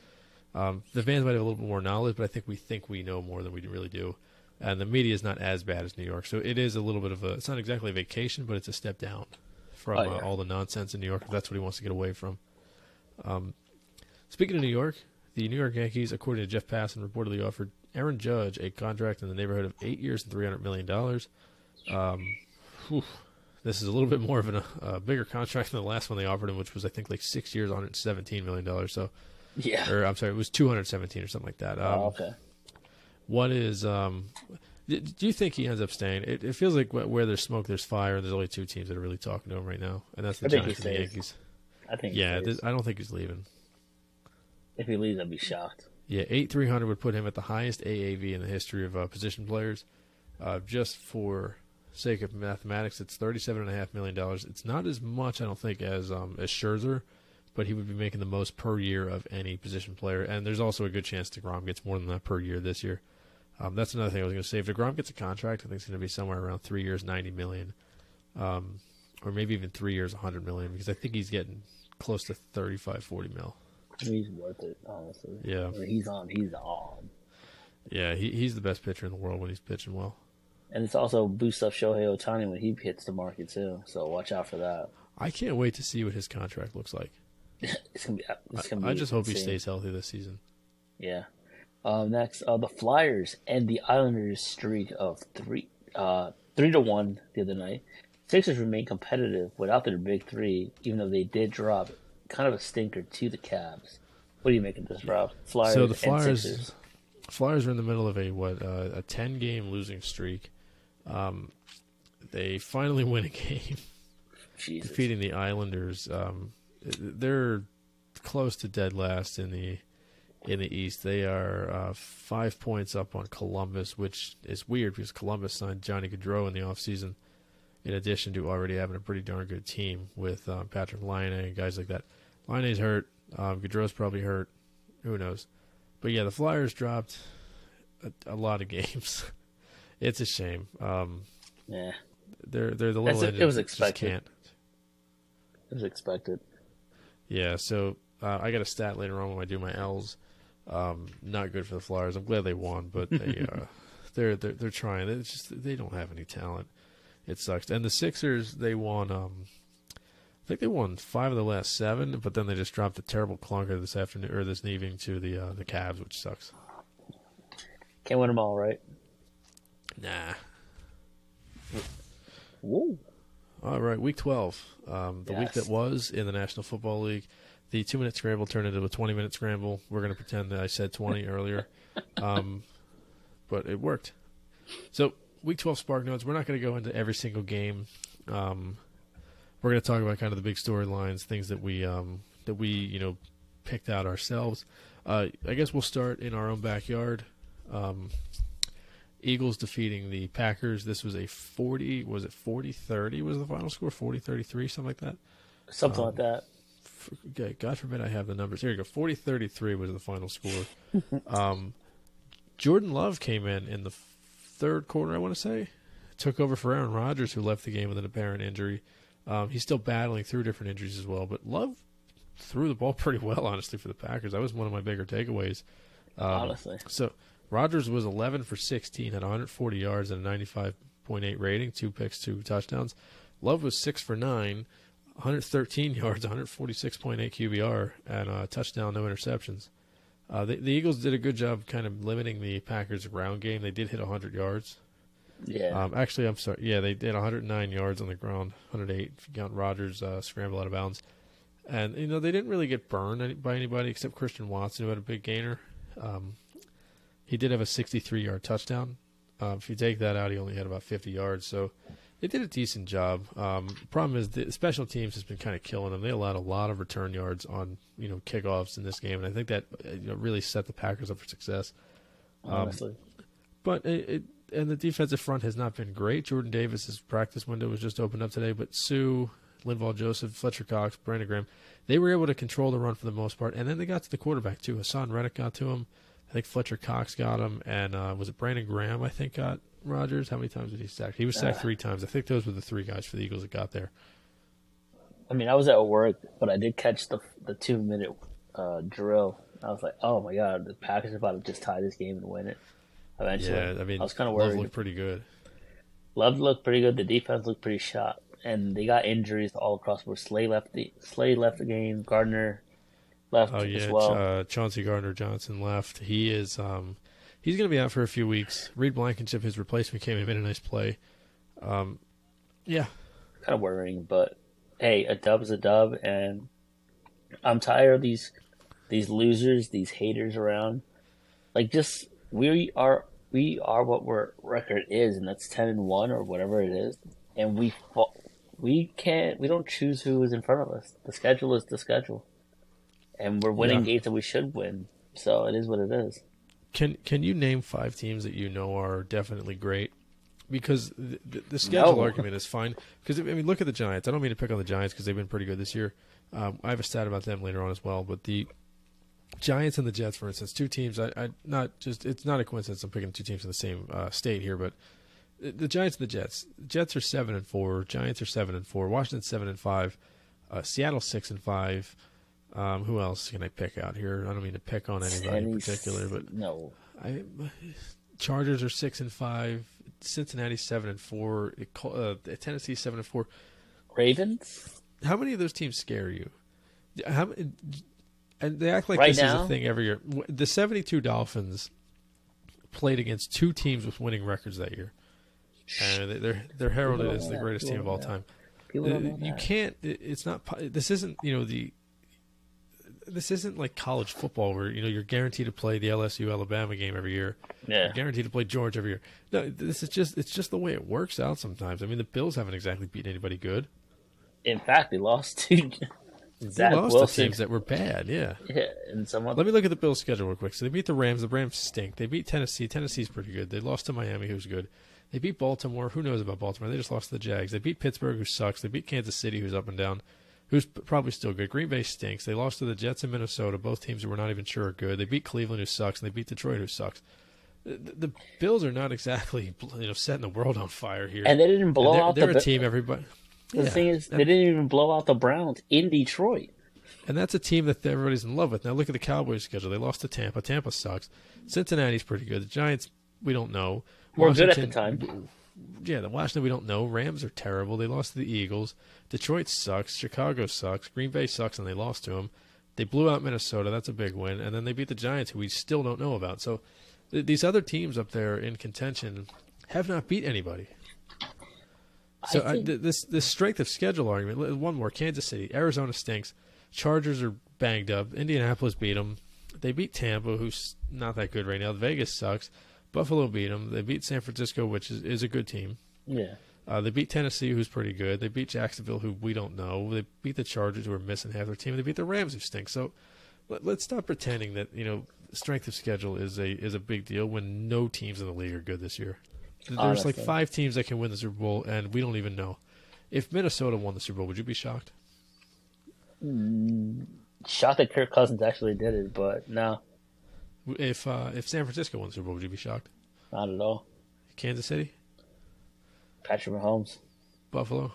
Um, the fans might have a little bit more knowledge, but I think we think we know more than we really do. And the media is not as bad as New York, so it is a little bit of a. It's not exactly a vacation, but it's a step down from Oh, yeah. uh, all the nonsense in New York. If that's what he wants to get away from. Um, speaking of New York, the New York Yankees, according to Jeff Passan, reportedly offered Aaron Judge a contract in the neighborhood of eight years and three hundred million dollars. Um, whew, this is a little bit more of an, a bigger contract than the last one they offered him, which was I think like six years, one hundred seventeen million dollars. So, Yeah. or I'm sorry, it was two hundred seventeen or something like that. Um, oh, okay. What is um? Do you think he ends up staying? It, it feels like where there's smoke, there's fire. and There's only two teams that are really talking to him right now, and that's the I think Giants and the. Yankees. I think. he Yeah, this, I don't think he's leaving. if he leaves, I'd be shocked. Yeah, eight three hundred would put him at the highest AAV in the history of uh, position players. Uh, just for sake of mathematics, it's thirty-seven and a half million dollars. It's not as much, I don't think, as um, as Scherzer, but he would be making the most per year of any position player. And there's also a good chance Degrom gets more than that per year this year. Um, that's another thing I was going to say. If Degrom gets a contract, I think it's going to be somewhere around three years, ninety million, um, or maybe even three years, hundred million, because I think he's getting close to 35, 40 mil. He's worth it, honestly. Yeah. He's on. He's on. Yeah, he, he's the best pitcher in the world when he's pitching well. And it's also boost up Shohei Ohtani when he hits the market too. So watch out for that. I can't wait to see what his contract looks like. It's gonna be. It's gonna I, be I just hope he stays healthy this season. Yeah. Um, next, uh, the Flyers and the Islanders streak of three, uh, three to one the other night. Sixers remain competitive without their big three, even though they did drop kind of a stinker to the Cavs. What do you make of this, Rob? Flyers So the Flyers, Sixers. Flyers are in the middle of a what uh, a ten game losing streak. Um, they finally *laughs* win a game, Jesus. defeating the Islanders. Um, they're close to dead last in the in the East. They are uh, five points up on Columbus, which is weird because Columbus signed Johnny Gaudreau in the offseason, in addition to already having a pretty darn good team with um, Patrik Laine and guys like that. Laine's hurt. Um, Gaudreau's probably hurt. Who knows? But yeah, the Flyers dropped a, a lot of *laughs* games. it's a shame. Um, Yeah, they're they're the little it was expected. it was expected. Yeah, so uh, I got a stat later on when I do my L's. Um, not good for the Flyers. I'm glad they won, but they *laughs* uh, they're they're they're trying. It's just they don't have any talent. It sucks. And the Sixers, they won. Um, I think they won five of the last seven, but then they just dropped a terrible clunker this afternoon or this evening to the uh, the Cavs, which sucks. Can't win them all, right? Nah. Whoa. All right, week 12. Um, the week that was in the National Football League. The two minute scramble turned into a 20 minute scramble. We're going to pretend that I said 20 *laughs* earlier. Um, but it worked. So, week 12 Spark Notes. We're not going to go into every single game. Um, we're going to talk about kind of the big storylines, things that we, um, that we, you know, picked out ourselves. Uh, I guess we'll start in our own backyard. Eagles defeating the Packers. This was a 40, was it 40 30 was the final score? 40 33, something like that. Something Um, like that. F- okay, God forbid I have the numbers. Here you go. 40 33 was the final score. *laughs* um, Jordan Love came in in the third quarter, I want to say. Took over for Aaron Rodgers, who left the game with an apparent injury. Um, he's still battling through different injuries as well, but Love threw the ball *laughs* pretty well, honestly, for the Packers. That was one of my bigger takeaways. Um, honestly. So Rodgers was 11 for 16, at 140 yards and a 95.8 rating, two picks, two touchdowns. Love was six for nine, 113 *laughs* yards, 146.8 QBR, and a touchdown, no interceptions. Uh, the, the Eagles did a good job kind of limiting the Packers' ground game. They did hit 100 yards. Yeah. Um, actually, I'm sorry. Yeah, they did 109 yards on the ground, 108 if you count Rodgers uh, scramble out of bounds. And you know they didn't really get burned by anybody except Christian Watson, who had a big gainer. Um, he did have a 63 yard touchdown. Uh, if you take that out, he only had about 50 yards. So they did a decent job. Um, problem is the special teams has been kind of killing them. They allowed a lot of return yards on you know kickoffs in this game, and I think that uh, you know, really set the Packers up for success. honestly. But it, it and the defensive front has not been great. Jordan Davis's practice window was just opened up today, but Suh, Linval Joseph, Fletcher Cox, Brandon Graham, they were able to control the run for the most part. And then they got to the quarterback too. Haason Reddick got to him. I think Fletcher Cox got him, and uh, was it Brandon Graham? I think got Rodgers. How many times did he sack? He was sacked Uh. three times. I think those were the three guys for the Eagles that got there. I mean, I was at work, but I did catch the the two minute uh, drill. I was like, oh my god, the Packers are about to just tie this game and win it. Eventually, Yeah, I mean, I was kind of Love worried. looked pretty good. Love looked pretty good. The defense looked pretty shot, and they got injuries all across. Where Slay left the Slay left the game. Gardner left Oh as yeah, well. uh, Chauncey Gardner Johnson left. He is um, he's going to be out for a few weeks. Reed Blankenship, his replacement, came in made a nice play. Um, yeah, kind of worrying, but hey, a dub is a dub, and I'm tired of these these losers, these haters around. Like, just we are we are what our record is, and that's ten and one or whatever it is, and we fa- we can't we don't choose who is in front of us. The schedule is the schedule, and we're winning Yeah. games that we should win. So it is what it is. can can you name five teams that you know are definitely great? Because the, the, the schedule No. argument is fine. Because I mean, look at the Giants. I don't mean to pick on the Giants because they've been pretty good this year. Um, I have a stat about them later on as well, but the Giants and the Jets, for instance, two teams. I, I not just it's not a coincidence. I'm picking two teams in the same uh, state here, but the, the Giants and the Jets. The Jets are seven and four. Giants are seven and four. Washington seven and five. Uh, Seattle six and five. Um, who else can I pick out here? I don't mean to pick on anybody in particular, but no, I, Chargers are six and five. Cincinnati seven and four. Uh, Tennessee seven and four. Ravens. How many of those teams scare you? How and they act like Right this now? is a thing every year. The seventy-two Dolphins played against two teams with winning records that year, and they- they're they're heralded as the greatest team of all time. People don't know Uh, You can't. It's not. This isn't. You know the. This isn't like college football where you know you're guaranteed to play the LSU Alabama game every year. Yeah. You're guaranteed to play George every year. No, this is just it's just the way it works out sometimes. I mean, the Bills haven't exactly beaten anybody good. In fact, they lost to *laughs* They Zach lost to Wilson. teams that were bad. Yeah. Yeah, and some other. Let me look at the Bills' schedule real quick. So they beat the Rams. The Rams stink. They beat Tennessee. Tennessee's pretty good. They lost to Miami, who's good. They beat Baltimore. Who knows about Baltimore? They just lost to the Jags. They beat Pittsburgh, who sucks. They beat Kansas City, who's up and down, who's probably still good. Green Bay stinks. They lost to the Jets in Minnesota, both teams who we're not even sure are good. They beat Cleveland, who sucks, and they beat Detroit, who sucks. The, the Bills are not exactly *laughs* you know setting the world on fire here. and they didn't blow they're, out they're the. a team. Everybody. The Yeah. thing is, And- they didn't even blow out the Browns in Detroit. And that's a team that everybody's in love with. Now look at the Cowboys' schedule. They lost to Tampa. Tampa sucks. Cincinnati's pretty good. The Giants, we don't know. We're good at the time. Yeah, the Washington we don't know. Rams are terrible. They lost to the Eagles. Detroit sucks. Chicago sucks. Green Bay sucks, and they lost to them. They blew out Minnesota. That's a big win. And then they beat the Giants, who we still don't know about. So th- these other teams up there in contention have not beat anybody. So I think- th- this this strength of schedule argument. One more: Kansas City, Arizona stinks. Chargers are banged up. Indianapolis beat them. They beat Tampa, who's not that good right now. Vegas sucks. Buffalo beat them. They beat San Francisco, which is, is a good team. Yeah. Uh, they beat Tennessee, who's pretty good. They beat Jacksonville, who we don't know. They beat the Chargers, who are missing half their team. They beat the Rams, who stink. So let, let's stop pretending that you know strength of schedule is a is a big deal when no teams in the league are good this year. There's like five teams that can win the Super Bowl, and we don't even know. If Minnesota won the Super Bowl, would you be shocked? Shocked that Kirk Cousins actually did it, but no, If uh, if San Francisco won the Super Bowl, would you be shocked? not at all. Kansas City, Patrick Mahomes, Buffalo,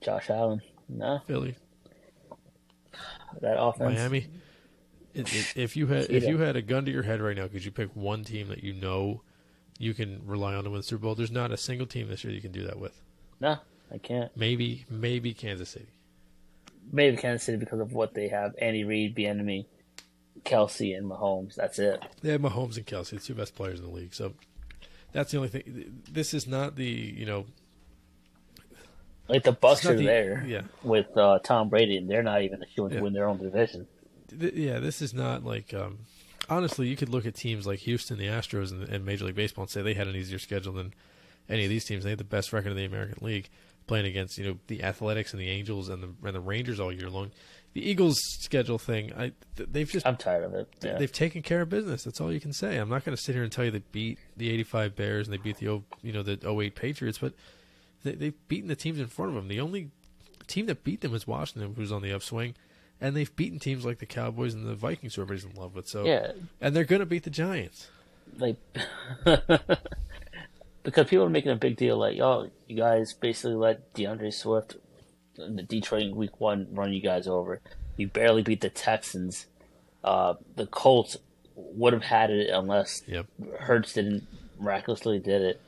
Josh Allen, no, Philly, that offense. Miami. It, it, if you had if you had a gun to your head right now, could you pick one team that you know you can rely on to win the Super Bowl? There's not a single team this year you can do that with. No, I can't. Maybe maybe Kansas City. Maybe Kansas City because of what they have: Andy Reid, enemy, Kelce, and Mahomes. That's it. They have Mahomes and Kelce, the two best players in the league. So that's the only thing. This is not the you know Like the Bucks are the- there yeah. with uh, Tom Brady, and they're not even Yeah. to win their own division. th- yeah, this is not like. Um, honestly, you could look at teams like Houston, the Astros, and, and Major League Baseball, and say they had an easier schedule than any of these teams. They had the best record in the American League, playing against you know the Athletics and the Angels and the and the Rangers all year long. The Eagles' schedule thing, I they've just I'm tired of it. Yeah. they've taken care of business. That's all you can say. I'm not going to sit here and tell you they beat the '85 Bears and they beat the oh- you know the 08 Patriots, but they, they've beaten the teams in front of them. The only team that beat them is Washington, who's on the upswing, and they've beaten teams like the Cowboys and the Vikings, who everybody's in love with. So Yeah. and they're going to beat the Giants. like *laughs* because people are making a big deal like oh you guys basically let D'Andre Swift the Detroit in week one run you guys over you barely beat the Texans uh, the Colts would have had it unless Yep. Hurts didn't miraculously did it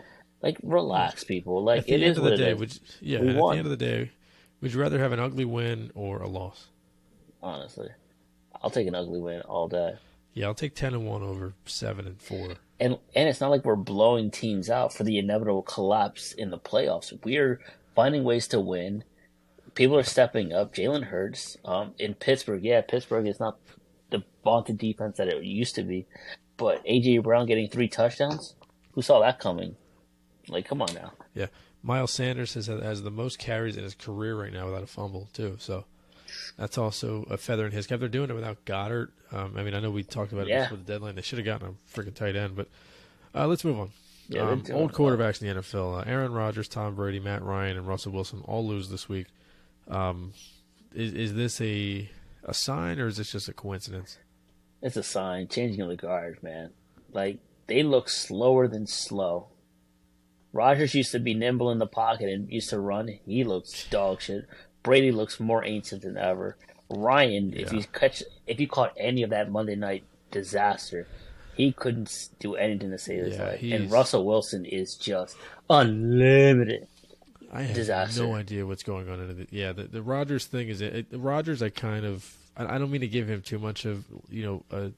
like relax people like At the it end is of what the day, is. would yeah, We at won. the end of the day, would you rather have an ugly win or a loss? honestly I'll take an ugly win all day Yeah, I'll take ten and one over seven and four. and and it's not like we're blowing teams out for the inevitable collapse in the playoffs. We're finding ways to win. People are stepping up. Jalen Hurts um, in Pittsburgh. Yeah, Pittsburgh is not the vaunted defense that it used to be, but AJ Brown getting three touchdowns. Who saw that coming? Like, come on now. Yeah, Miles Sanders has has the most carries in his career right now without a fumble too. So that's also a feather in his cap. They're doing it without Goedert. Um, I mean, I know we talked about it Yeah. before the deadline. They should have gotten a freaking tight end, but uh, let's move on. Yeah, um, old quarterbacks in the NFL: uh, Aaron Rodgers, Tom Brady, Matt Ryan, and Russell Wilson all lose this week. Um, is is this a a sign or is this just a coincidence? It's a sign. Changing of the guard, man. Like they look slower than slow. Rodgers used to be nimble in the pocket and used to run. He looks dog shit. Brady looks more ancient than ever. Ryan, if Yeah. you catch, if you caught any of that Monday night disaster, he couldn't do anything to save his Yeah, life. And Russell Wilson is just unlimited. I have Disaster. no idea what's going on. In the, yeah, the, the Rodgers thing is it, the Rodgers. I kind of I, I don't mean to give him too much of you know a, an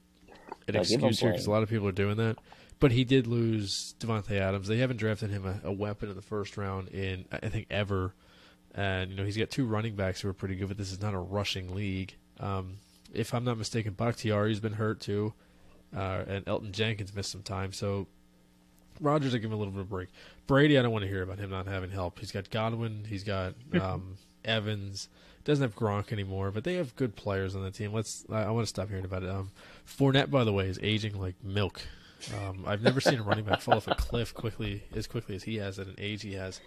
him excuse here because a lot of people are doing that. But he did lose Davante Adams. They haven't drafted him a, a weapon in the first round in I I think ever. And you know he's got two running backs who are pretty good, but this is not a rushing league. Um, if I'm not mistaken, Bakhtiari's been hurt too, uh, and Elgton Jenkins missed some time. So Rodgers, I give him a little bit of a break. Brady, I don't want to hear about him not having help. He's got Godwin, he's got um, Evans. Doesn't have Gronk anymore, but they have good players on the team. Let's. I, I want to stop hearing about it. Um, Fournette, by the way, is aging like milk. Um, I've never seen a running back fall off a cliff quickly as quickly as he has at an age he has.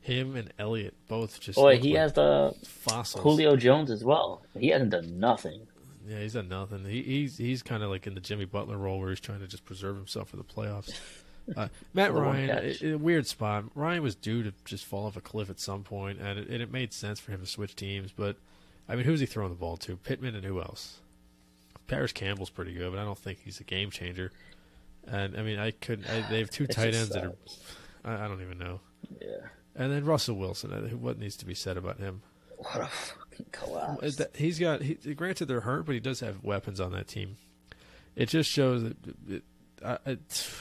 Him and Elliott both just. Boy, he like has the fossils. Julio Jones as well. He hasn't done nothing. Yeah, he's done nothing. He, he's he's kind of like in the Jimmy Butler role where he's trying to just preserve himself for the playoffs. Uh, *laughs* Matt Ryan, catch. a, a weird spot. Ryan was due to just fall off a cliff at some point, and it, and it made sense for him to switch teams. But I mean, who's he throwing the ball to? Pittman and who else? Parris Campbell's pretty good, but I don't think he's a game changer. And I mean, I couldn't. I, they have two tight ends that are. I, I don't even know. Yeah. And then Russell Wilson. uh, What needs to be said about him? What a fucking collapse. He's got. He, granted, they're hurt, but he does have weapons on that team. It just shows that. I,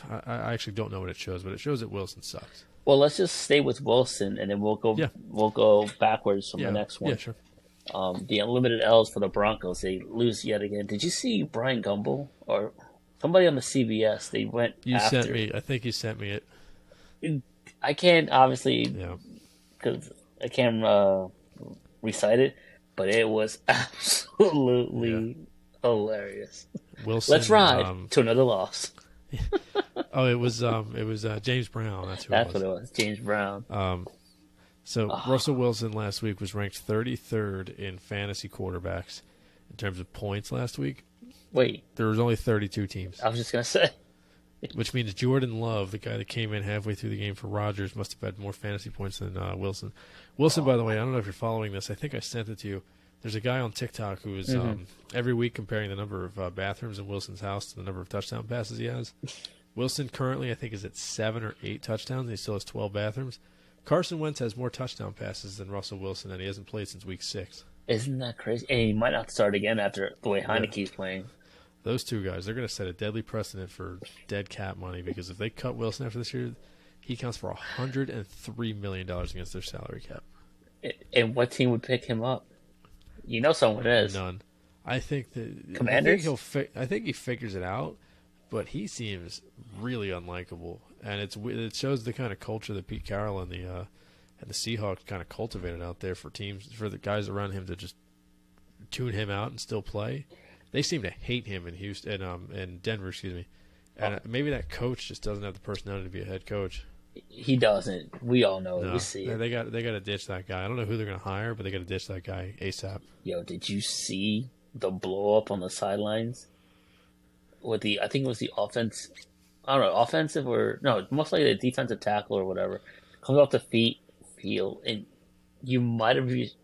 I I actually don't know what it shows, but it shows that Wilson sucks. Well, let's just stay with Wilson, and then we'll go. Yeah. We'll go backwards from yeah, the next one. Yeah, sure. Um, the unlimited L's for the Broncos. They lose yet again. Did you see Brian Gumbel or somebody on the CBS? They went. You after. sent me. I think you sent me it. I can't obviously Yeah. because I can't uh, recite it, but it was *laughs* absolutely hilarious. Wilson. Let's ride Um, to another loss. *laughs* oh, it was. Um. It was uh, James Brown. That's who That's it what was. it was. James Brown. Um. So Ah. Russell Wilson last week was ranked 33rd in fantasy quarterbacks in terms of points last week. Wait, There was only 32 teams. I was just gonna *laughs* say. Which means Jordan Love, the guy that came in halfway through the game for Rodgers, must have had more fantasy points than uh, Wilson. Wilson, by the way, I don't know if you're following this. I think I sent it to you. There's a guy on TikTok who is um, every week comparing the number of uh, bathrooms in Wilson's house to the number of touchdown passes he has. *laughs* Wilson currently, I think, is at seven or eight touchdowns. And he still has 12 bathrooms. Carson Wentz has more touchdown passes than Russell Wilson, and he hasn't played since week six. Isn't that crazy? And he might not start again after the way Heinicke's playing. Those two guys, they're going to set a deadly precedent for dead cap money because if they cut Wilson after this year, he counts for $103 million against their salary cap. And what team would pick him up? You know someone is. None. I think that I think he'll. Fi- I think he figures it out, but he seems really unlikable, and it's it shows the kind of culture that Pete Carroll and the uh, and the Seahawks kind of cultivated out there for teams for the guys around him to just tune him out and still play. They seem to hate him in Houston and um in Denver, excuse me. And uh, maybe that coach just doesn't have the personality to be a head coach. He doesn't. We all know. it. No, We see they, it. they got they got to ditch that guy. I don't know who they're going to hire, but they got to ditch that guy ASAP. Yo, did you see the blow up on the sidelines? With the, I think it was the offense. I don't know, offensive or no, most likely the defensive tackle or whatever comes off the feet field, and you might have. Used,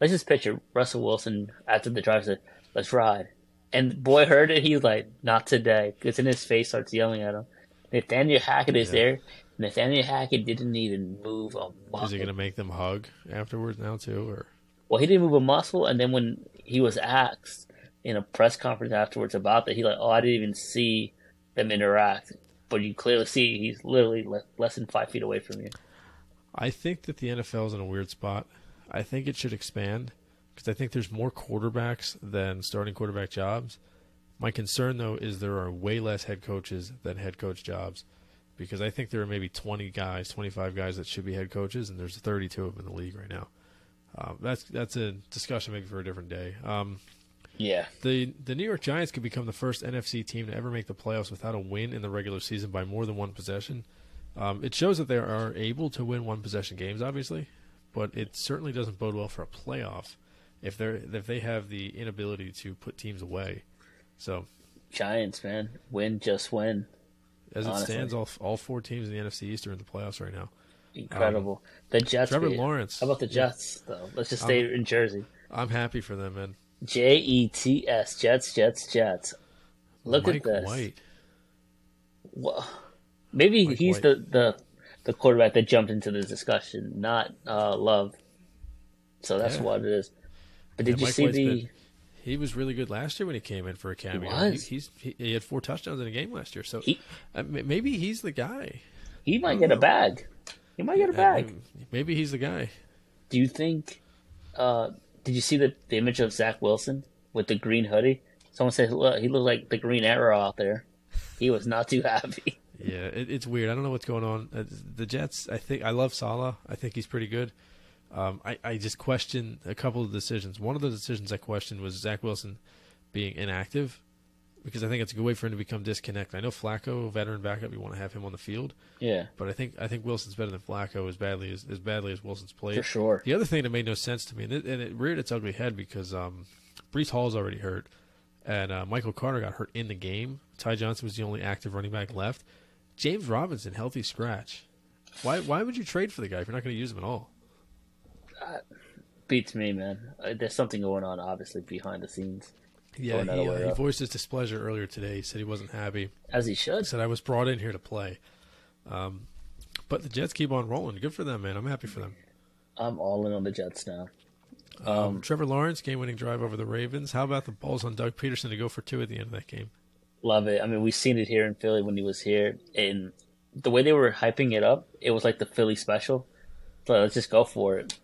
let's just picture Russell Wilson after the drive said, "Let's ride," and boy heard it. He's like, "Not today," because in his face starts yelling at him. Nathaniel Hackett is Yeah. there. Nathaniel Hackett didn't even move a muscle. Is he going to make them hug afterwards now too, or? Well, he didn't move a muscle, and then when he was asked in a press conference afterwards about that, he like, "Oh, I didn't even see them interact." But you clearly see he's literally le- less than five feet away from you. I think that the NFL is in a weird spot. I think it should expand because I think there's more quarterbacks than starting quarterback jobs. My concern, though, is there are way less head coaches than head coach jobs because I think there are maybe 20 guys, 25 guys that should be head coaches, and there's 32 of them in the league right now. Um, that's that's a discussion maybe for a different day. Um, Yeah, the the New York Giants could become the first NFC team to ever make the playoffs without a win in the regular season by more than one possession. Um, it shows that they are able to win one possession games, obviously, but it certainly doesn't bode well for a playoff if they're if they have the inability to put teams away. So Giants, man, win just win. As it Honestly. stands, all all four teams in the NFC East are in the playoffs right now. Incredible. the Jets. Trevor beat- Lawrence. How about the Jets though? Let's just stay in Jersey. I'm happy for them, man. J E T S Jets Jets Jets. Look Mike at this. White. Wha- Maybe Mike he's White. the, the the quarterback that jumped into the discussion, not uh, Love. So that's Yeah. what it is. But did Yeah, you Mike see White's the? been- He was really good last year when he came in for a cameo. was. he's he, he had four touchdowns in a game last year, so He- uh, maybe he's the guy. He might get a bag. He might get a bag. maybe- Maybe he's the guy. Do you think? Uh, did you see the, the image of Zach Wilson with the green hoodie? Someone said look, he looked like the Green Arrow out there. He was not too *laughs* happy. Yeah, it, it's weird. I don't know what's going on. Uh, the Jets. I think I love Saleh. I think he's pretty good. Um, I, I just question a couple of decisions. One of the decisions I questioned was Zach Wilson being inactive because I think it's a good way for him to become disconnected. I know Flacco, veteran backup, you want to have him on the field, Yeah, but I think I think Wilson's better than Flacco as badly as as badly as Wilson's played. for sure. The other thing that made no sense to me, and it, and it reared its ugly head because um, Breece Hall's already hurt, and uh, Michael Carter got hurt in the game. Ty Johnson was the only active running back left. James Robinson, healthy scratch. Why why would you trade for the guy if you're not going to use him at all? Beats me, man. Uh, there's something going on, obviously, behind the scenes, Yeah, he, uh, he voiced his displeasure earlier today. He said he wasn't happy. as he should. He said I was brought in here to play. Um, but the Jets keep on rolling. Good for them, man. I'm happy for them. I'm all in on the Jets now. Um, Trevor Lawrence game-winning drive over the Ravens. How about the balls on Doug Pederson to go for two at the end of that game? Love it. I mean, we've seen it here in Philly when he was here, and the way they were hyping it up, it was like the Philly special. So let's just go for it.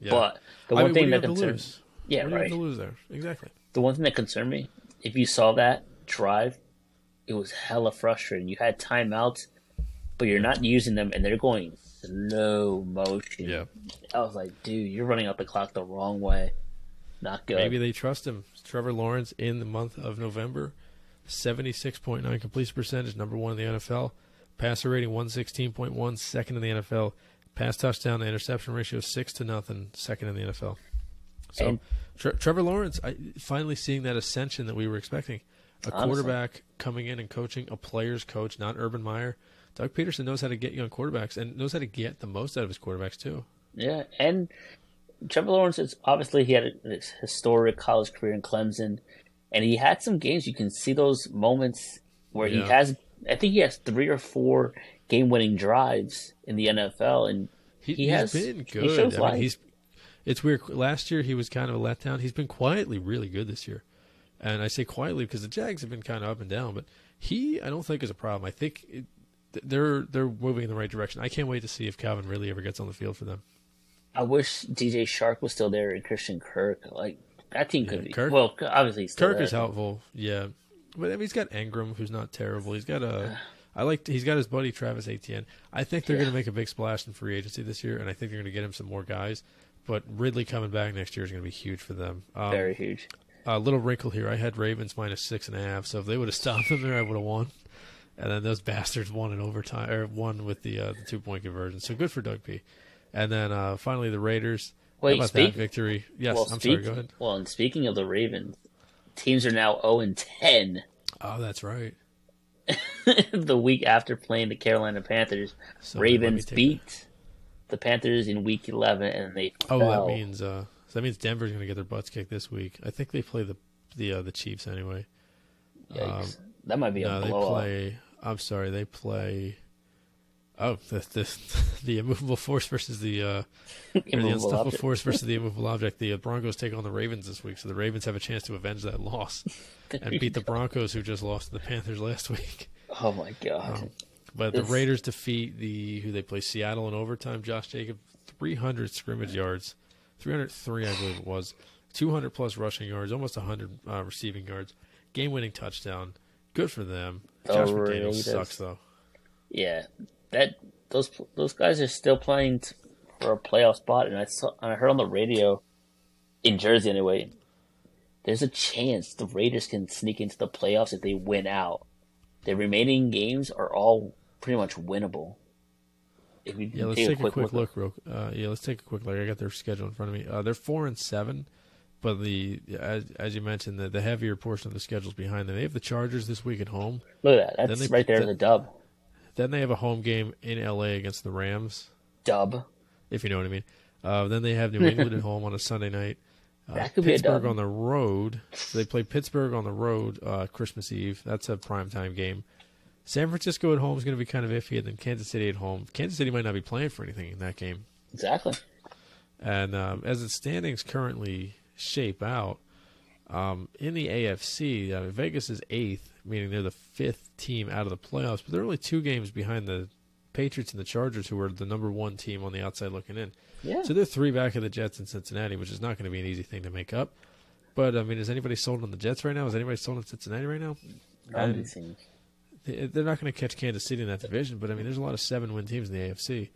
Yeah. But the I one mean, thing that do you have to concerns, yeah, what right. lose there? Exactly. The one thing that concerned me, if you saw that drive, it was hella frustrating. You had timeouts, but you're not using them, and they're going slow motion. Yeah. I was like, dude, you're running up the clock the wrong way. Not good. Maybe they trust him. Trevor Lawrence in the month of November, seventy-six point nine completion percentage, number one in the NFL. Passer rating one sixteen point one, second in the NFL. Pass touchdown to interception ratio six to nothing, second in the NFL. So And- Tre- Trevor Lawrence, I, finally seeing that ascension that we were expecting. A Honestly. quarterback coming in and coaching, a player's coach, not Urban Meyer. Doug Pederson knows how to get young quarterbacks and knows how to get the most out of his quarterbacks too. Yeah, and Trevor Lawrence is obviously he had a historic college career in Clemson, and he had some games. You can see those moments where he has. I think he has three or four game-winning drives in the NFL, and He, He has been he good. shows I mean, he's it's weird. Last year he was kind of a letdown. He's been quietly really good this year, and I say quietly because the Jags have been kind of up and down. But he, I don't think is a problem. I think it, they're they're moving in the right direction. I can't wait to see if Calvin Ridley ever gets on the field for them. I wish DJ Chark was still there and Christian Kirk. Like that team could Yeah, be. Kirk- well, obviously Kirk there. is helpful, yeah, but I mean, he's got Engram, who's not terrible. He's got a. Uh, I like. He's got his buddy Travis Etienne. I think they're Yeah. going to make a big splash in free agency this year, and I think they're going to get him some more guys. But Ridley coming back next year is going to be huge for them. Um, Very huge. A little wrinkle here. I had Ravens minus six and a half, so if they would have stopped them there, I would have won. And then those bastards won in overtime, or won with the uh, the two point conversion. So good for Doug P. And then uh, finally the Raiders. Wait, about speak- that victory? Yes, well, I'm speak, sorry. Go ahead. Well, and speaking of the Ravens, teams are now zero and ten. Oh, that's right. *laughs* the week after playing the Carolina Panthers, So Ravens beat the Panthers in Week 11, and they Oh, fell. that means uh, so that means Denver's going to get their butts kicked this week. I think they play the the uh, the Chiefs anyway. Yikes. that might be a um, No, they blowout. play. I'm sorry, they play. Oh, the the, *laughs* the immovable force versus the uh, *laughs* the unstoppable force versus the *laughs* immovable object. The uh, Broncos take on the Ravens this week, so the Ravens have a chance to avenge that loss and beat the Broncos, who just lost to the Panthers last week. Oh my god! But the Raiders defeat the who they play Seattle in overtime. Josh Jacob, 300 scrimmage yards, 303 I believe it was, 200 plus rushing yards, almost 100 uh, receiving yards, game-winning touchdown. Good for them. Josh McDaniels sucks though. Yeah, that those those guys are still playing for a playoff spot, and I saw and I heard on the radio in Jersey anyway. There's a chance the Raiders can sneak into the playoffs if they win out. The remaining games are all pretty much winnable. If you Yeah, let's take a quick, look. real. Uh, yeah, let's take a quick look. I got their schedule in front of me. Uh, they're four and seven, but the as, as you mentioned, the, the heavier portion of the schedule is behind them. They have the Chargers this week at home. Look at that. That's they- right there in the dub. Then they have a home game in LA against the Rams, Dub. if you know what I mean. Uh, then they have New *laughs* England at home on a Sunday night. Uh, That could be a Pittsburgh on the road. So they play Pittsburgh on the road uh, Christmas Eve. That's a primetime game. San Francisco at home is going to be kind of iffy, and then Kansas City at home. Kansas City might not be playing for anything in that game. Exactly. And um, as the standings currently shape out, um, in the AFC, uh, Vegas is eighth, meaning they're the fifth team out of the playoffs, but they're only two games behind the Patriots and the Chargers, who are the number one team on the outside looking in. Yeah. So they're three back of the Jets and Cincinnati, which is not going to be an easy thing to make up. But I mean, is anybody sold on the Jets right now? Is anybody sold on Cincinnati right now? None of And- these teams. They- They're not going to catch Kansas City in that division, but I mean, there's a lot of seven-win teams in the AFC,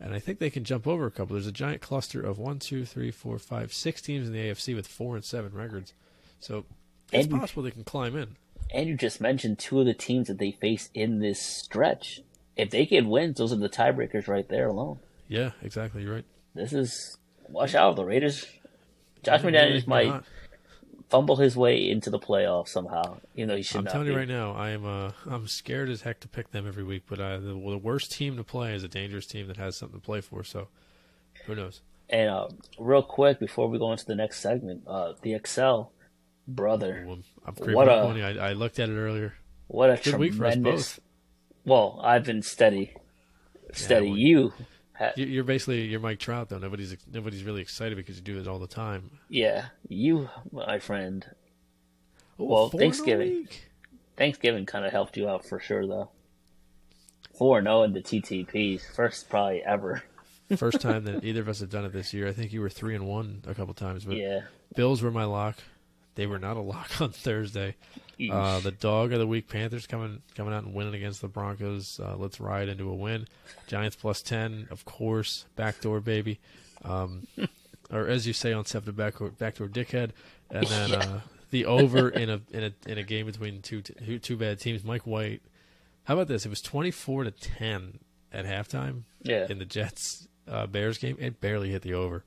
and I think they can jump over a couple. There's a giant cluster of one, two, three, four, five, six teams in the AFC with four and seven records, so it's And possible they can climb in. And you just mentioned two of the teams that they face in this stretch. If they get wins, those are the tiebreakers right there alone. Yeah, exactly. You're right. This is watch out. The Raiders. Josh They're McDaniels might not. fumble his way into the playoffs somehow. You know he should I'm not telling be. you right now, I am. Uh, *laughs* I'm scared as heck to pick them every week, but I, the, the worst team to play is a dangerous team that has something to play for. So, who knows? And uh, real quick before we go into the next segment, uh, the Excel brother. I'm creeping What a- you. I, I looked at it earlier. What a Good week for us tremendous. both. Well, I've been steady, steady. well, you, ha- You're basically you're Mike Trout though. Nobody's nobody's really excited because you do it all the time. yeah, you, my friend. Oh, Well, four in a Thanksgiving. Thanksgiving kind of helped you out for sure, though. Four zero oh in the TTPs, first probably ever. *laughs* First time that either of us have done it this year. I think you were three and one a couple times, but Yeah. Bills were my lock. They were not a lock on Thursday. Uh, the dog of the week, Panthers coming coming out and winning against the Broncos. Uh, let's ride into a win. Giants plus ten, of course. Backdoor baby, um, *laughs* or as you say on Seven, backdoor backdoor dickhead. And then uh, the over in a in a in a game between two two bad teams. Mike White. How about this? It was twenty four to ten at halftime yeah. in the Jets uh, Bears game. It barely hit the over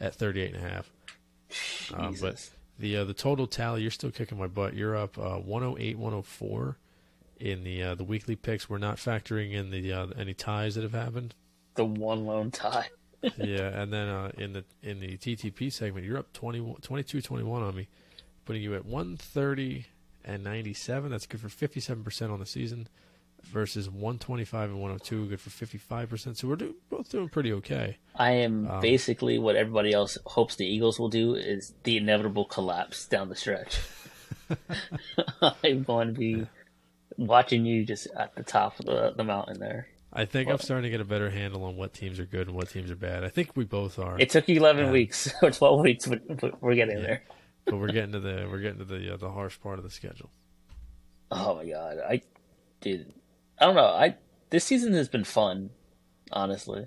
at 38 and a half. Um, but. The uh, the total tally, you're still kicking my butt. You're up uh, 108, 104 in the uh, the weekly picks. We're not factoring in the uh, any ties that have happened. the one lone tie. *laughs* yeah, and then uh, in the in the TTP segment, you're up 20, 22, 21 on me, putting you at 130 and 97. That's good for 57 percent on the season. Versus 125 and 102, good for 55 percent. So we're do, both doing pretty okay. I am Um, basically what everybody else hopes the Eagles will do is the inevitable collapse down the stretch. *laughs* *laughs* I'm going to be watching you just at the top of the, the mountain there. I think I'm starting to get a better handle on what teams are good and what teams are bad. I think we both are, It took you 11 Yeah. weeks *laughs* or 12 weeks, but, but we're getting there. but we're getting to the we're getting to the uh, the harsh part of the schedule. Oh my god, I dude, I don't know. I this season has been fun, honestly.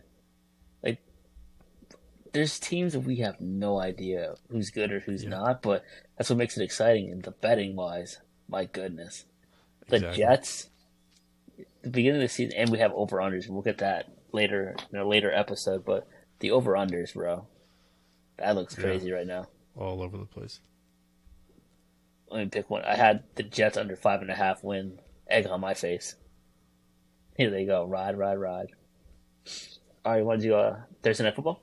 Like, there's teams that we have no idea who's good or who's Yeah. not, but that's what makes it exciting. And the betting wise, my goodness, the Exactly. Jets, the beginning of the season, and we have over unders. We'll get that later in a later episode, but the over unders, bro, that looks Yeah. crazy right now. all over the place. Let me pick one. I had the Jets under five and a half win. Egg on my face. Here they go. Ride, ride, ride. All right, want to do uh, Thursday Night Football?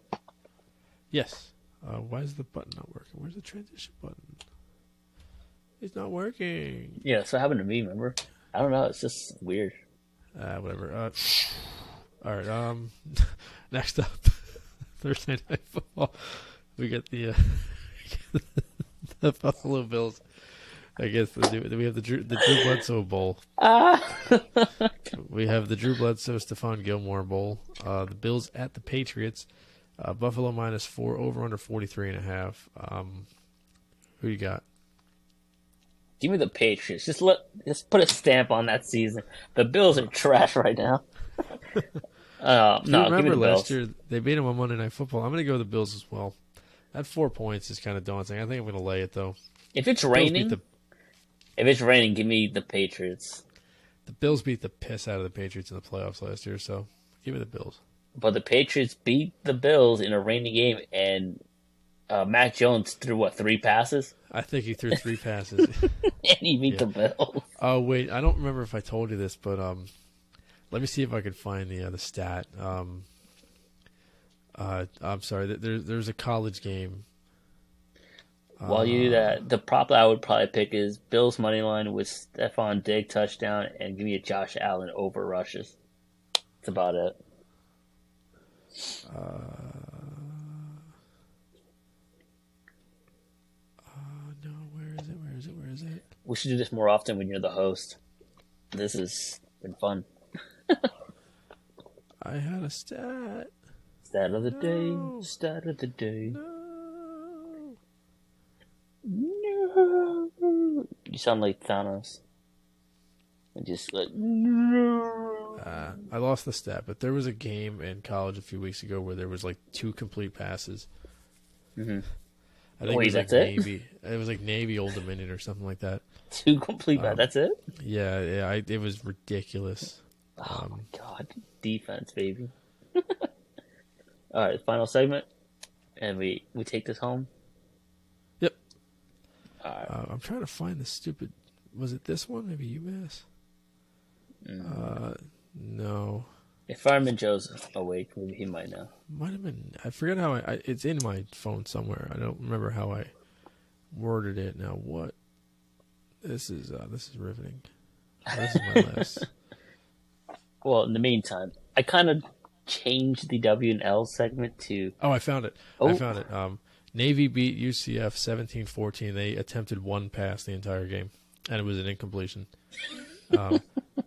Yes. Uh, why is the button not working? Where's the transition button? It's not working. Yeah, so it happened to me, remember? I don't know. It's just weird. Uh, whatever. Uh, all right. Um, *laughs* next up, *laughs* Thursday night football. We get the uh, *laughs* the Buffalo Bills. I guess we have the Drew, the Drew Bledsoe Bowl. *laughs* we have the Drew Bledsoe Stephon Gilmore Bowl. Uh, the Bills at the Patriots. Uh, Buffalo minus four over under forty three and a half. Um, who you got? Give me the Patriots. Just let just put a stamp on that season. The Bills are trash right now. *laughs* uh, no, you give me remember the last Bills. year they beat them on Monday Night Football? I'm going to go with the Bills as well. That four points is kind of daunting. I think I'm going to lay it though. If it's raining, the if it's raining, give me the Patriots. the Bills beat the piss out of the Patriots in the playoffs last year, so give me the Bills. But the Patriots beat the Bills in a rainy game, and uh, Mac Jones threw what three passes, I think he threw three *laughs* passes. and he beat the Bills. oh wait, I don't remember if I told you this, but um, let me see if I could find the uh, the stat. Um, uh, I'm sorry. th- There's there's a college game. While you do that, the prop I would probably pick is Bills money line with Stefon Digg touchdown, and give me a Josh Allen over rushes. That's about it. Uh oh no, where is it? Where is it? Where is it? We should do this more often when you're the host. This has been fun. *laughs* I had a stat. Stat of the No. day. Stat of the day. No. No. You sound like Thanos. And just like no. Uh, I lost the stat, but there was a game in college a few weeks ago where there was like two complete passes. Mhm. I think Wait, it was like it? Navy. It was like Navy Old Dominion or something like that. *laughs* Two complete. Um, That's it. Yeah, yeah, I, it was ridiculous. Oh Um, my god, defense, baby. *laughs* All right, final segment, and we we take this home. Yep. All right. Uh, I'm trying to find the stupid. Was it this one? Maybe UMass. Mm. Uh, no, If Fireman Joe's awake, maybe he might know. might have been. I forget how I, I. It's in my phone somewhere. I don't remember how I worded it. Now what? This is uh, this is riveting. This is my *laughs* last. Well, in the meantime, I kind of changed the W and L segment to Oh, I found it. Oh. I found it. Um, Navy beat UCF 17-14. They attempted one pass the entire game, and it was an incompletion. Um,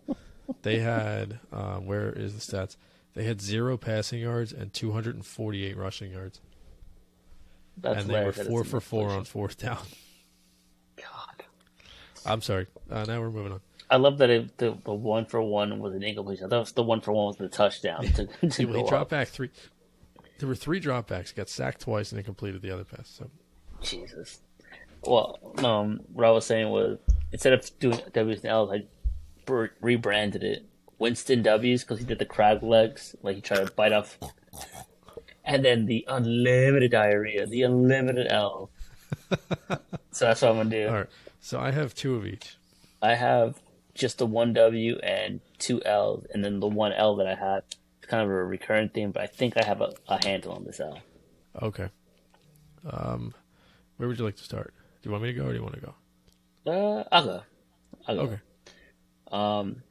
*laughs* they had uh, where is the stats? They had zero passing yards and 248 rushing yards, that's and they were four for four on fourth down. God, I'm sorry. Uh, now we're moving on. I love that it, the the one for one was an incompletion. I thought it was the one for one was the touchdown *laughs* to, to He, go he up. dropped back three. There were three dropbacks. Got sacked twice and then completed the other pass. So Jesus. Well, um, what I was saying was instead of doing W's and L's, I br- rebranded it Winston W's because he did the crab legs, like he tried to bite off, and then the unlimited diarrhea, the unlimited L. *laughs* so that's what I'm gonna do. all right. So I have two of each. I have just the one W and two L's, and then the one L that I have kind of a recurrent theme, but I think I have a, a handle on this L. Okay. Um, where would you like to start? Do you want me to go or do you want to go? Uh, I'll go. I'll go. Okay. Um,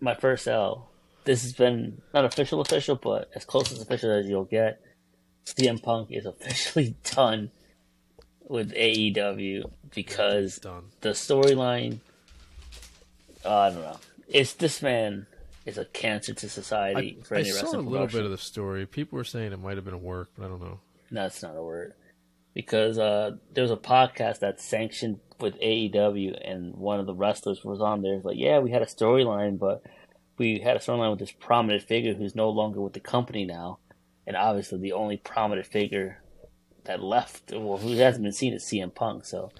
my first L. This has been not official, official, but as close as official as you'll get. CM Punk is *laughs* officially done with AEW because the storyline. Uh, I don't know. It's this man is a cancer to I, society for I saw a little bit of the story. People were saying it might have been a work, but I don't know. No, that's not a work Because uh, there was a podcast that's sanctioned with AEW, and one of the wrestlers was on there. It's like, yeah, we had a storyline, but we had a storyline with this prominent figure who's no longer with the company now, and obviously the only prominent figure that left, well, who hasn't been seen is CM Punk. So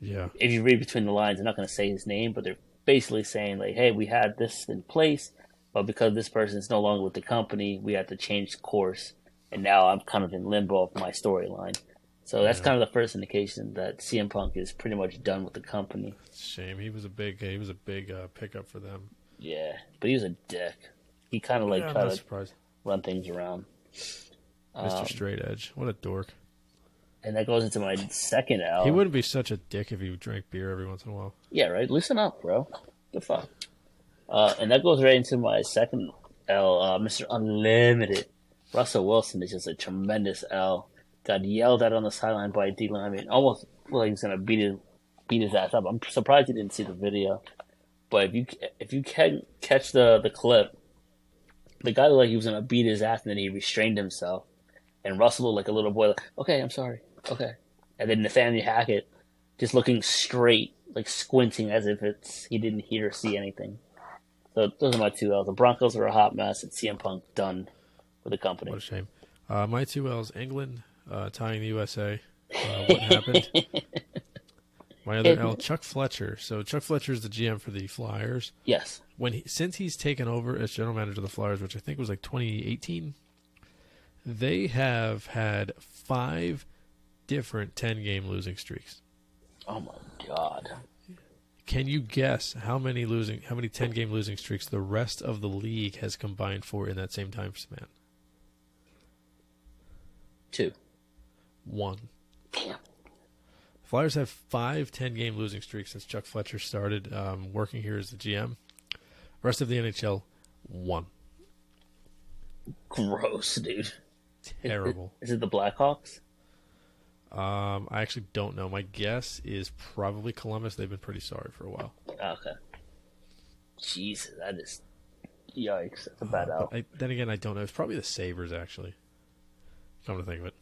Yeah. if you read between the lines, they're not going to say his name, but they're basically saying like, "Hey, we had this in place, but because this person is no longer with the company, we had to change course, and now I'm kind of in limbo of my storyline." So that's Yeah. kind of the first indication that CM Punk is pretty much done with the company. Shame. He was a big. He was a big uh, pickup for them. Yeah, but he was a dick. He kind of like yeah, tried to surprised. run things around. Mr. Um, Straight Edge. What a dork. and that goes into my second L. he wouldn't be such a dick if he drank beer every once in a while. Yeah, right. Loosen up, bro. The fuck. Uh, and that goes right into my second L, uh, Mr. Unlimited. Russell Wilson is just a tremendous L. Got yelled at on the sideline by D lineman. Almost like he's gonna beat his beat his ass up. I'm surprised you didn't see the video. But if you if you can catch the the clip, the guy looked like he was gonna beat his ass, and then he restrained himself. And Russell looked like a little boy, like, "Okay, I'm sorry, okay." And then Nathaniel Hackett just looking straight, like squinting as if it's he didn't hear or see anything. So those are my two L's. The Broncos are a hot mess, and CM Punk done with the company. What a shame. Uh, my two L's: England uh, tying the USA. Uh, what happened? *laughs* My other L: Chuck Fletcher. So Chuck Fletcher is the GM for the Flyers. Yes, when he, since he's taken over as general manager of the Flyers, which I think was like 2018, they have had five different 10 game losing streaks. Oh my god. Can you guess how many losing how many 10 game losing streaks the rest of the league has combined for in that same time span? Two. One. Damn. Flyers have five 10 game losing streaks since Chuck Fletcher started um, working here as the GM. Rest of the NHL, one. Gross, dude. Terrible. *laughs* Is it the Blackhawks? Um, I actually don't know. My guess is probably Columbus. They've been pretty sorry for a while. Okay. Jesus, that is yikes. That's a bad Uh, out. I, then again, I don't know. It's probably the Sabres actually. Come to think of it,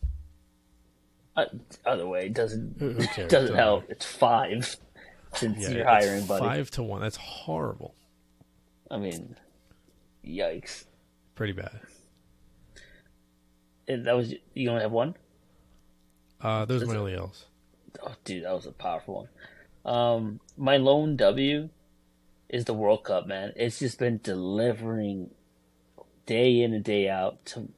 Uh, other way, it doesn't Who- who cares? *laughs* doesn't help. It's five *laughs* since yeah, you're hiring, buddy. five to one. That's horrible. I mean, yikes. Pretty bad. And that was you only have one. Uh, those are Is my only L's. Oh, dude, that was a powerful one. Um, my lone W is the World Cup, man. It's just been delivering day in and day out. To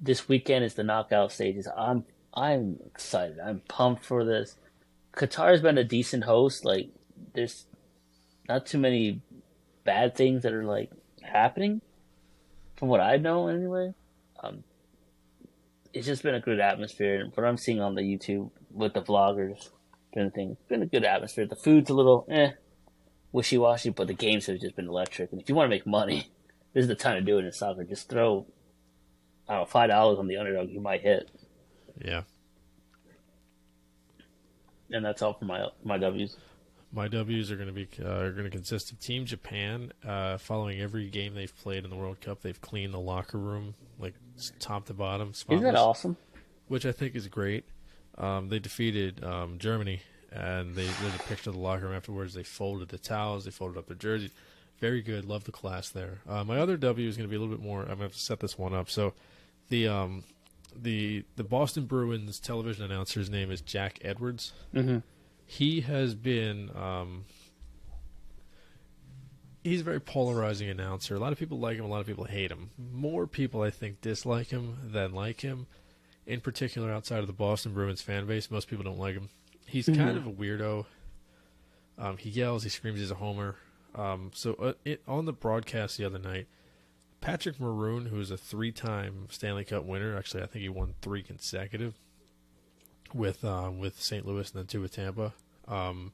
this weekend is the knockout stages. I'm I'm excited. I'm pumped for this. Qatar's been a decent host. Like, there's not too many bad things that are like happening, from what I know anyway. It's just been a good atmosphere. And what I'm seeing on the YouTube with the vloggers doing things, it's been a good atmosphere. The food's a little eh, wishy washy, but the games have just been electric. And if you want to make money, *laughs* this is the time to do it in soccer. Just throw, I don't know, five dollars on the underdog, you might hit. Yeah. And that's all for my my W's. My W's are going to be uh, are going to consist of Team Japan. Uh, following every game they've played in the World Cup, they've cleaned the locker room like top to bottom. Isn't that awesome? which I think is great. Um, they defeated um, Germany, and they there's a picture of the locker room afterwards. They folded the towels, they folded up their jerseys. Very good. Love the class there. Uh, my other W is going to be a little bit more. I'm going to have to set this one up. So, the um, the the Boston Bruins television announcer's name is Jack Edwards. Mhm. He has been. Um, he's a very polarizing announcer. A lot of people like him. A lot of people hate him. More people, I think, dislike him than like him in particular outside of the Boston Bruins fan base. Most people don't like him. He's kind of a weirdo. Um, he yells, he screams, he's a homer. Um, so uh, it, on the broadcast the other night, Patrick Maroon, who is a three-time Stanley Cup winner, actually I think he won three consecutive with um, with St. Louis and then two with Tampa. Um,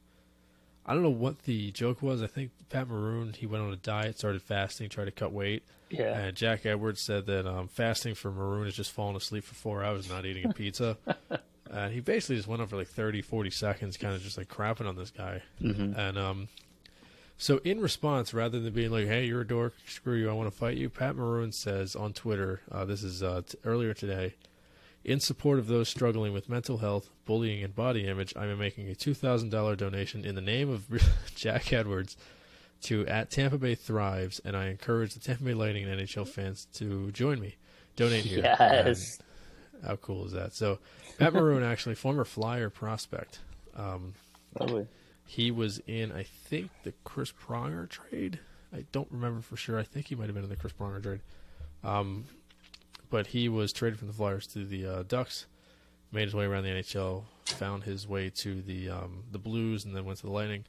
I don't know what the joke was. I think Pat Maroon he went on a diet, started fasting, tried to cut weight. Yeah. And Jack Edwards said that um, fasting for Maroon is just falling asleep for four hours, not eating a *laughs* pizza. and he basically just went on for like 30, 40 seconds, kind of just like crapping on this guy. Mhm. And um, so, in response, rather than being like, "Hey, you're a dork, screw you, I want to fight you," Pat Maroon says on Twitter, uh, "This is uh, t- earlier today." In support of those struggling with mental health, bullying, and body image, I am making a two thousand dollar donation in the name of *laughs* Jack Edwards to at Tampa Bay Thrives, and I encourage the Tampa Bay Lightning and NHL fans to join me. Donate here. Yes. And how cool is that? So, Pat Maroon, actually, former Flyer prospect. Um, Lovely. he was in, I think, the Chris Pronger trade. I don't remember for sure. I think he might have been in the Chris Pronger trade. Um, but he was traded from the Flyers to the uh, Ducks, made his way around the NHL, found his way to the um, the Blues, and then went to the Lightning,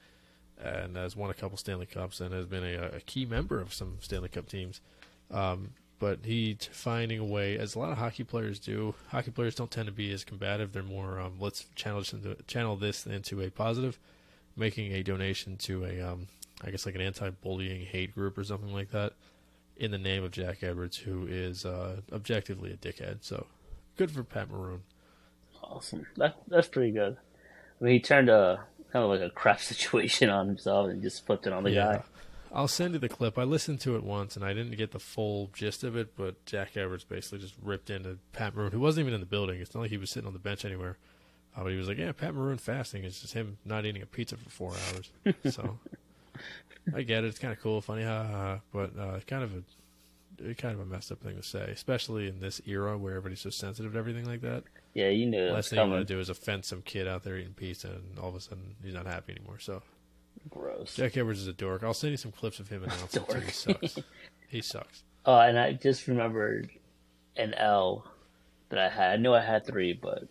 and has won a couple Stanley Cups and has been a, a key member of some Stanley Cup teams. Um, but he finding a way, as a lot of hockey players do. Hockey players don't tend to be as combative. They're more um, let's channel this into, channel this into a positive making a donation to a, um, I guess like an anti-bullying hate group or something like that, in the name of Jack Edwards, who is uh, objectively a dickhead. So good for Pat Maroon. Awesome. That that's pretty good. I mean, he turned a kind of like a crap *laughs* situation on himself and just flipped it on the guy. I'll send you the clip. I listened to it once and I didn't get the full gist of it, but Jack Edwards basically just ripped into Pat Maroon, who wasn't even in the building. It's not like he was sitting on the bench anywhere. Uh, but he was like, "Yeah, Pat Maroon fasting is just him not eating a pizza for four hours." *laughs* so I get it. It's kind of cool, funny, ha ha. ha, But uh, kind of a kind of a messed up thing to say, especially in this era where everybody's so sensitive to everything like that. Yeah, you knew Last thing you coming. want to do is offend some kid out there eating pizza, and all of a sudden he's not happy anymore. So Gross. Jack Edwards is a dork. I'll send you some clips of him *laughs* announcing. too. He sucks. he sucks. Oh, and I just remembered an L that I had. I knew I had three, but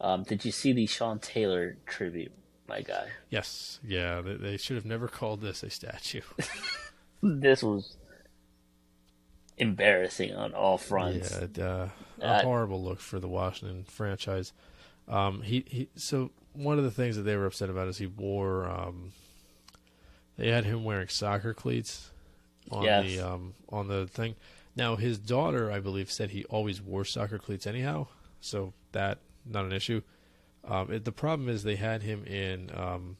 Um, did you see the Sean Taylor tribute, my guy? Yes, yeah. They, they should have never called this a statue. *laughs* This was embarrassing on all fronts. Yeah, it, uh, a Uh, horrible look for the Washington franchise. Um, he, he so one of the things that they were upset about is he wore. Um, they had him wearing soccer cleats on Yes. the um, on the thing. Now his daughter, I believe, said he always wore soccer cleats anyhow, so that not an issue. Um, it, the problem is they had him in um,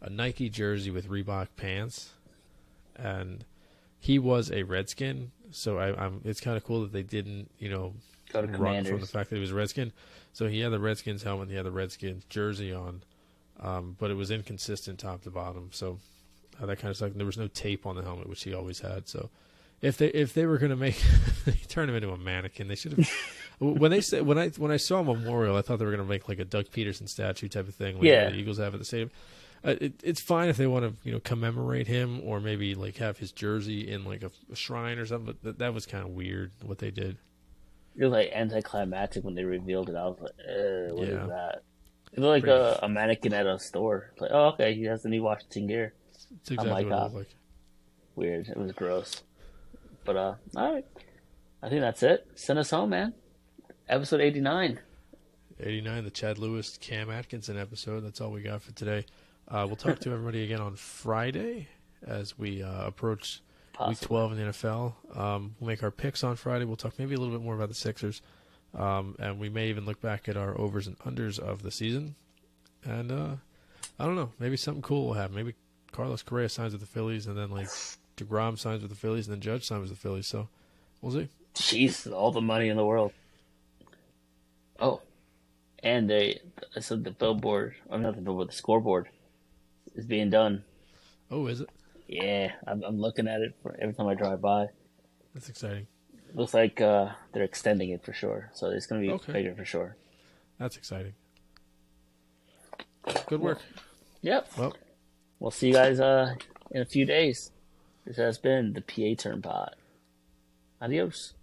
a Nike jersey with Reebok pants, and he was a Redskin. So I, I'm. It's kind of cool that they didn't, you know, run from the fact that he was a Redskin. So he had the Redskins helmet, and he had the Redskins jersey on, um, but it was inconsistent top to bottom. So uh, that kind of sucked. And there was no tape on the helmet, which he always had. So if they if they were going to make *laughs* turn him into a mannequin, they should have. When they said when I when I saw a Memorial, I thought they were going to make like a Doug Pederson statue type of thing, like Yeah. the Eagles have at the stadium. Uh, it, it's fine if they want to, you know, commemorate him or maybe like have his jersey in like a, a shrine or something. But that, that was kind of weird what they did. It was like anticlimactic when they revealed it. I was like, what is Yeah. that? It looked like a, a mannequin at a store. It's like, oh, okay, he has the new Washington gear. It's exactly my what it God. like. Weird. It was gross. But uh, all right. I think that's it. Send us home, man. Episode eighty nine. 89, the Chad Lewis, Cam Atkinson episode. That's all we got for today. Uh, we'll talk to everybody again on Friday as we uh, approach week 12 in the NFL. Um, we'll make our picks on Friday. We'll talk maybe a little bit more about the Sixers. Um, and we may even look back at our overs and unders of the season. And uh, I don't know. Maybe something cool will happen. Maybe Carlos Correa signs with the Phillies, and then like DeGrom signs with the Phillies, and then Judge signs with the Phillies. So we'll see. Jeez, all the money in the world. Oh, and they I said the billboard. I'm not the billboard. The scoreboard is being done. Oh, is it? Yeah, I'm, I'm looking at it for every time I drive by. That's exciting. Looks like uh, they're extending it for sure. So it's going to be Okay. bigger for sure. That's exciting. Good work. Yep. Well, We'll see you guys uh, in a few days. This has been the PA Turn Pod. Adios.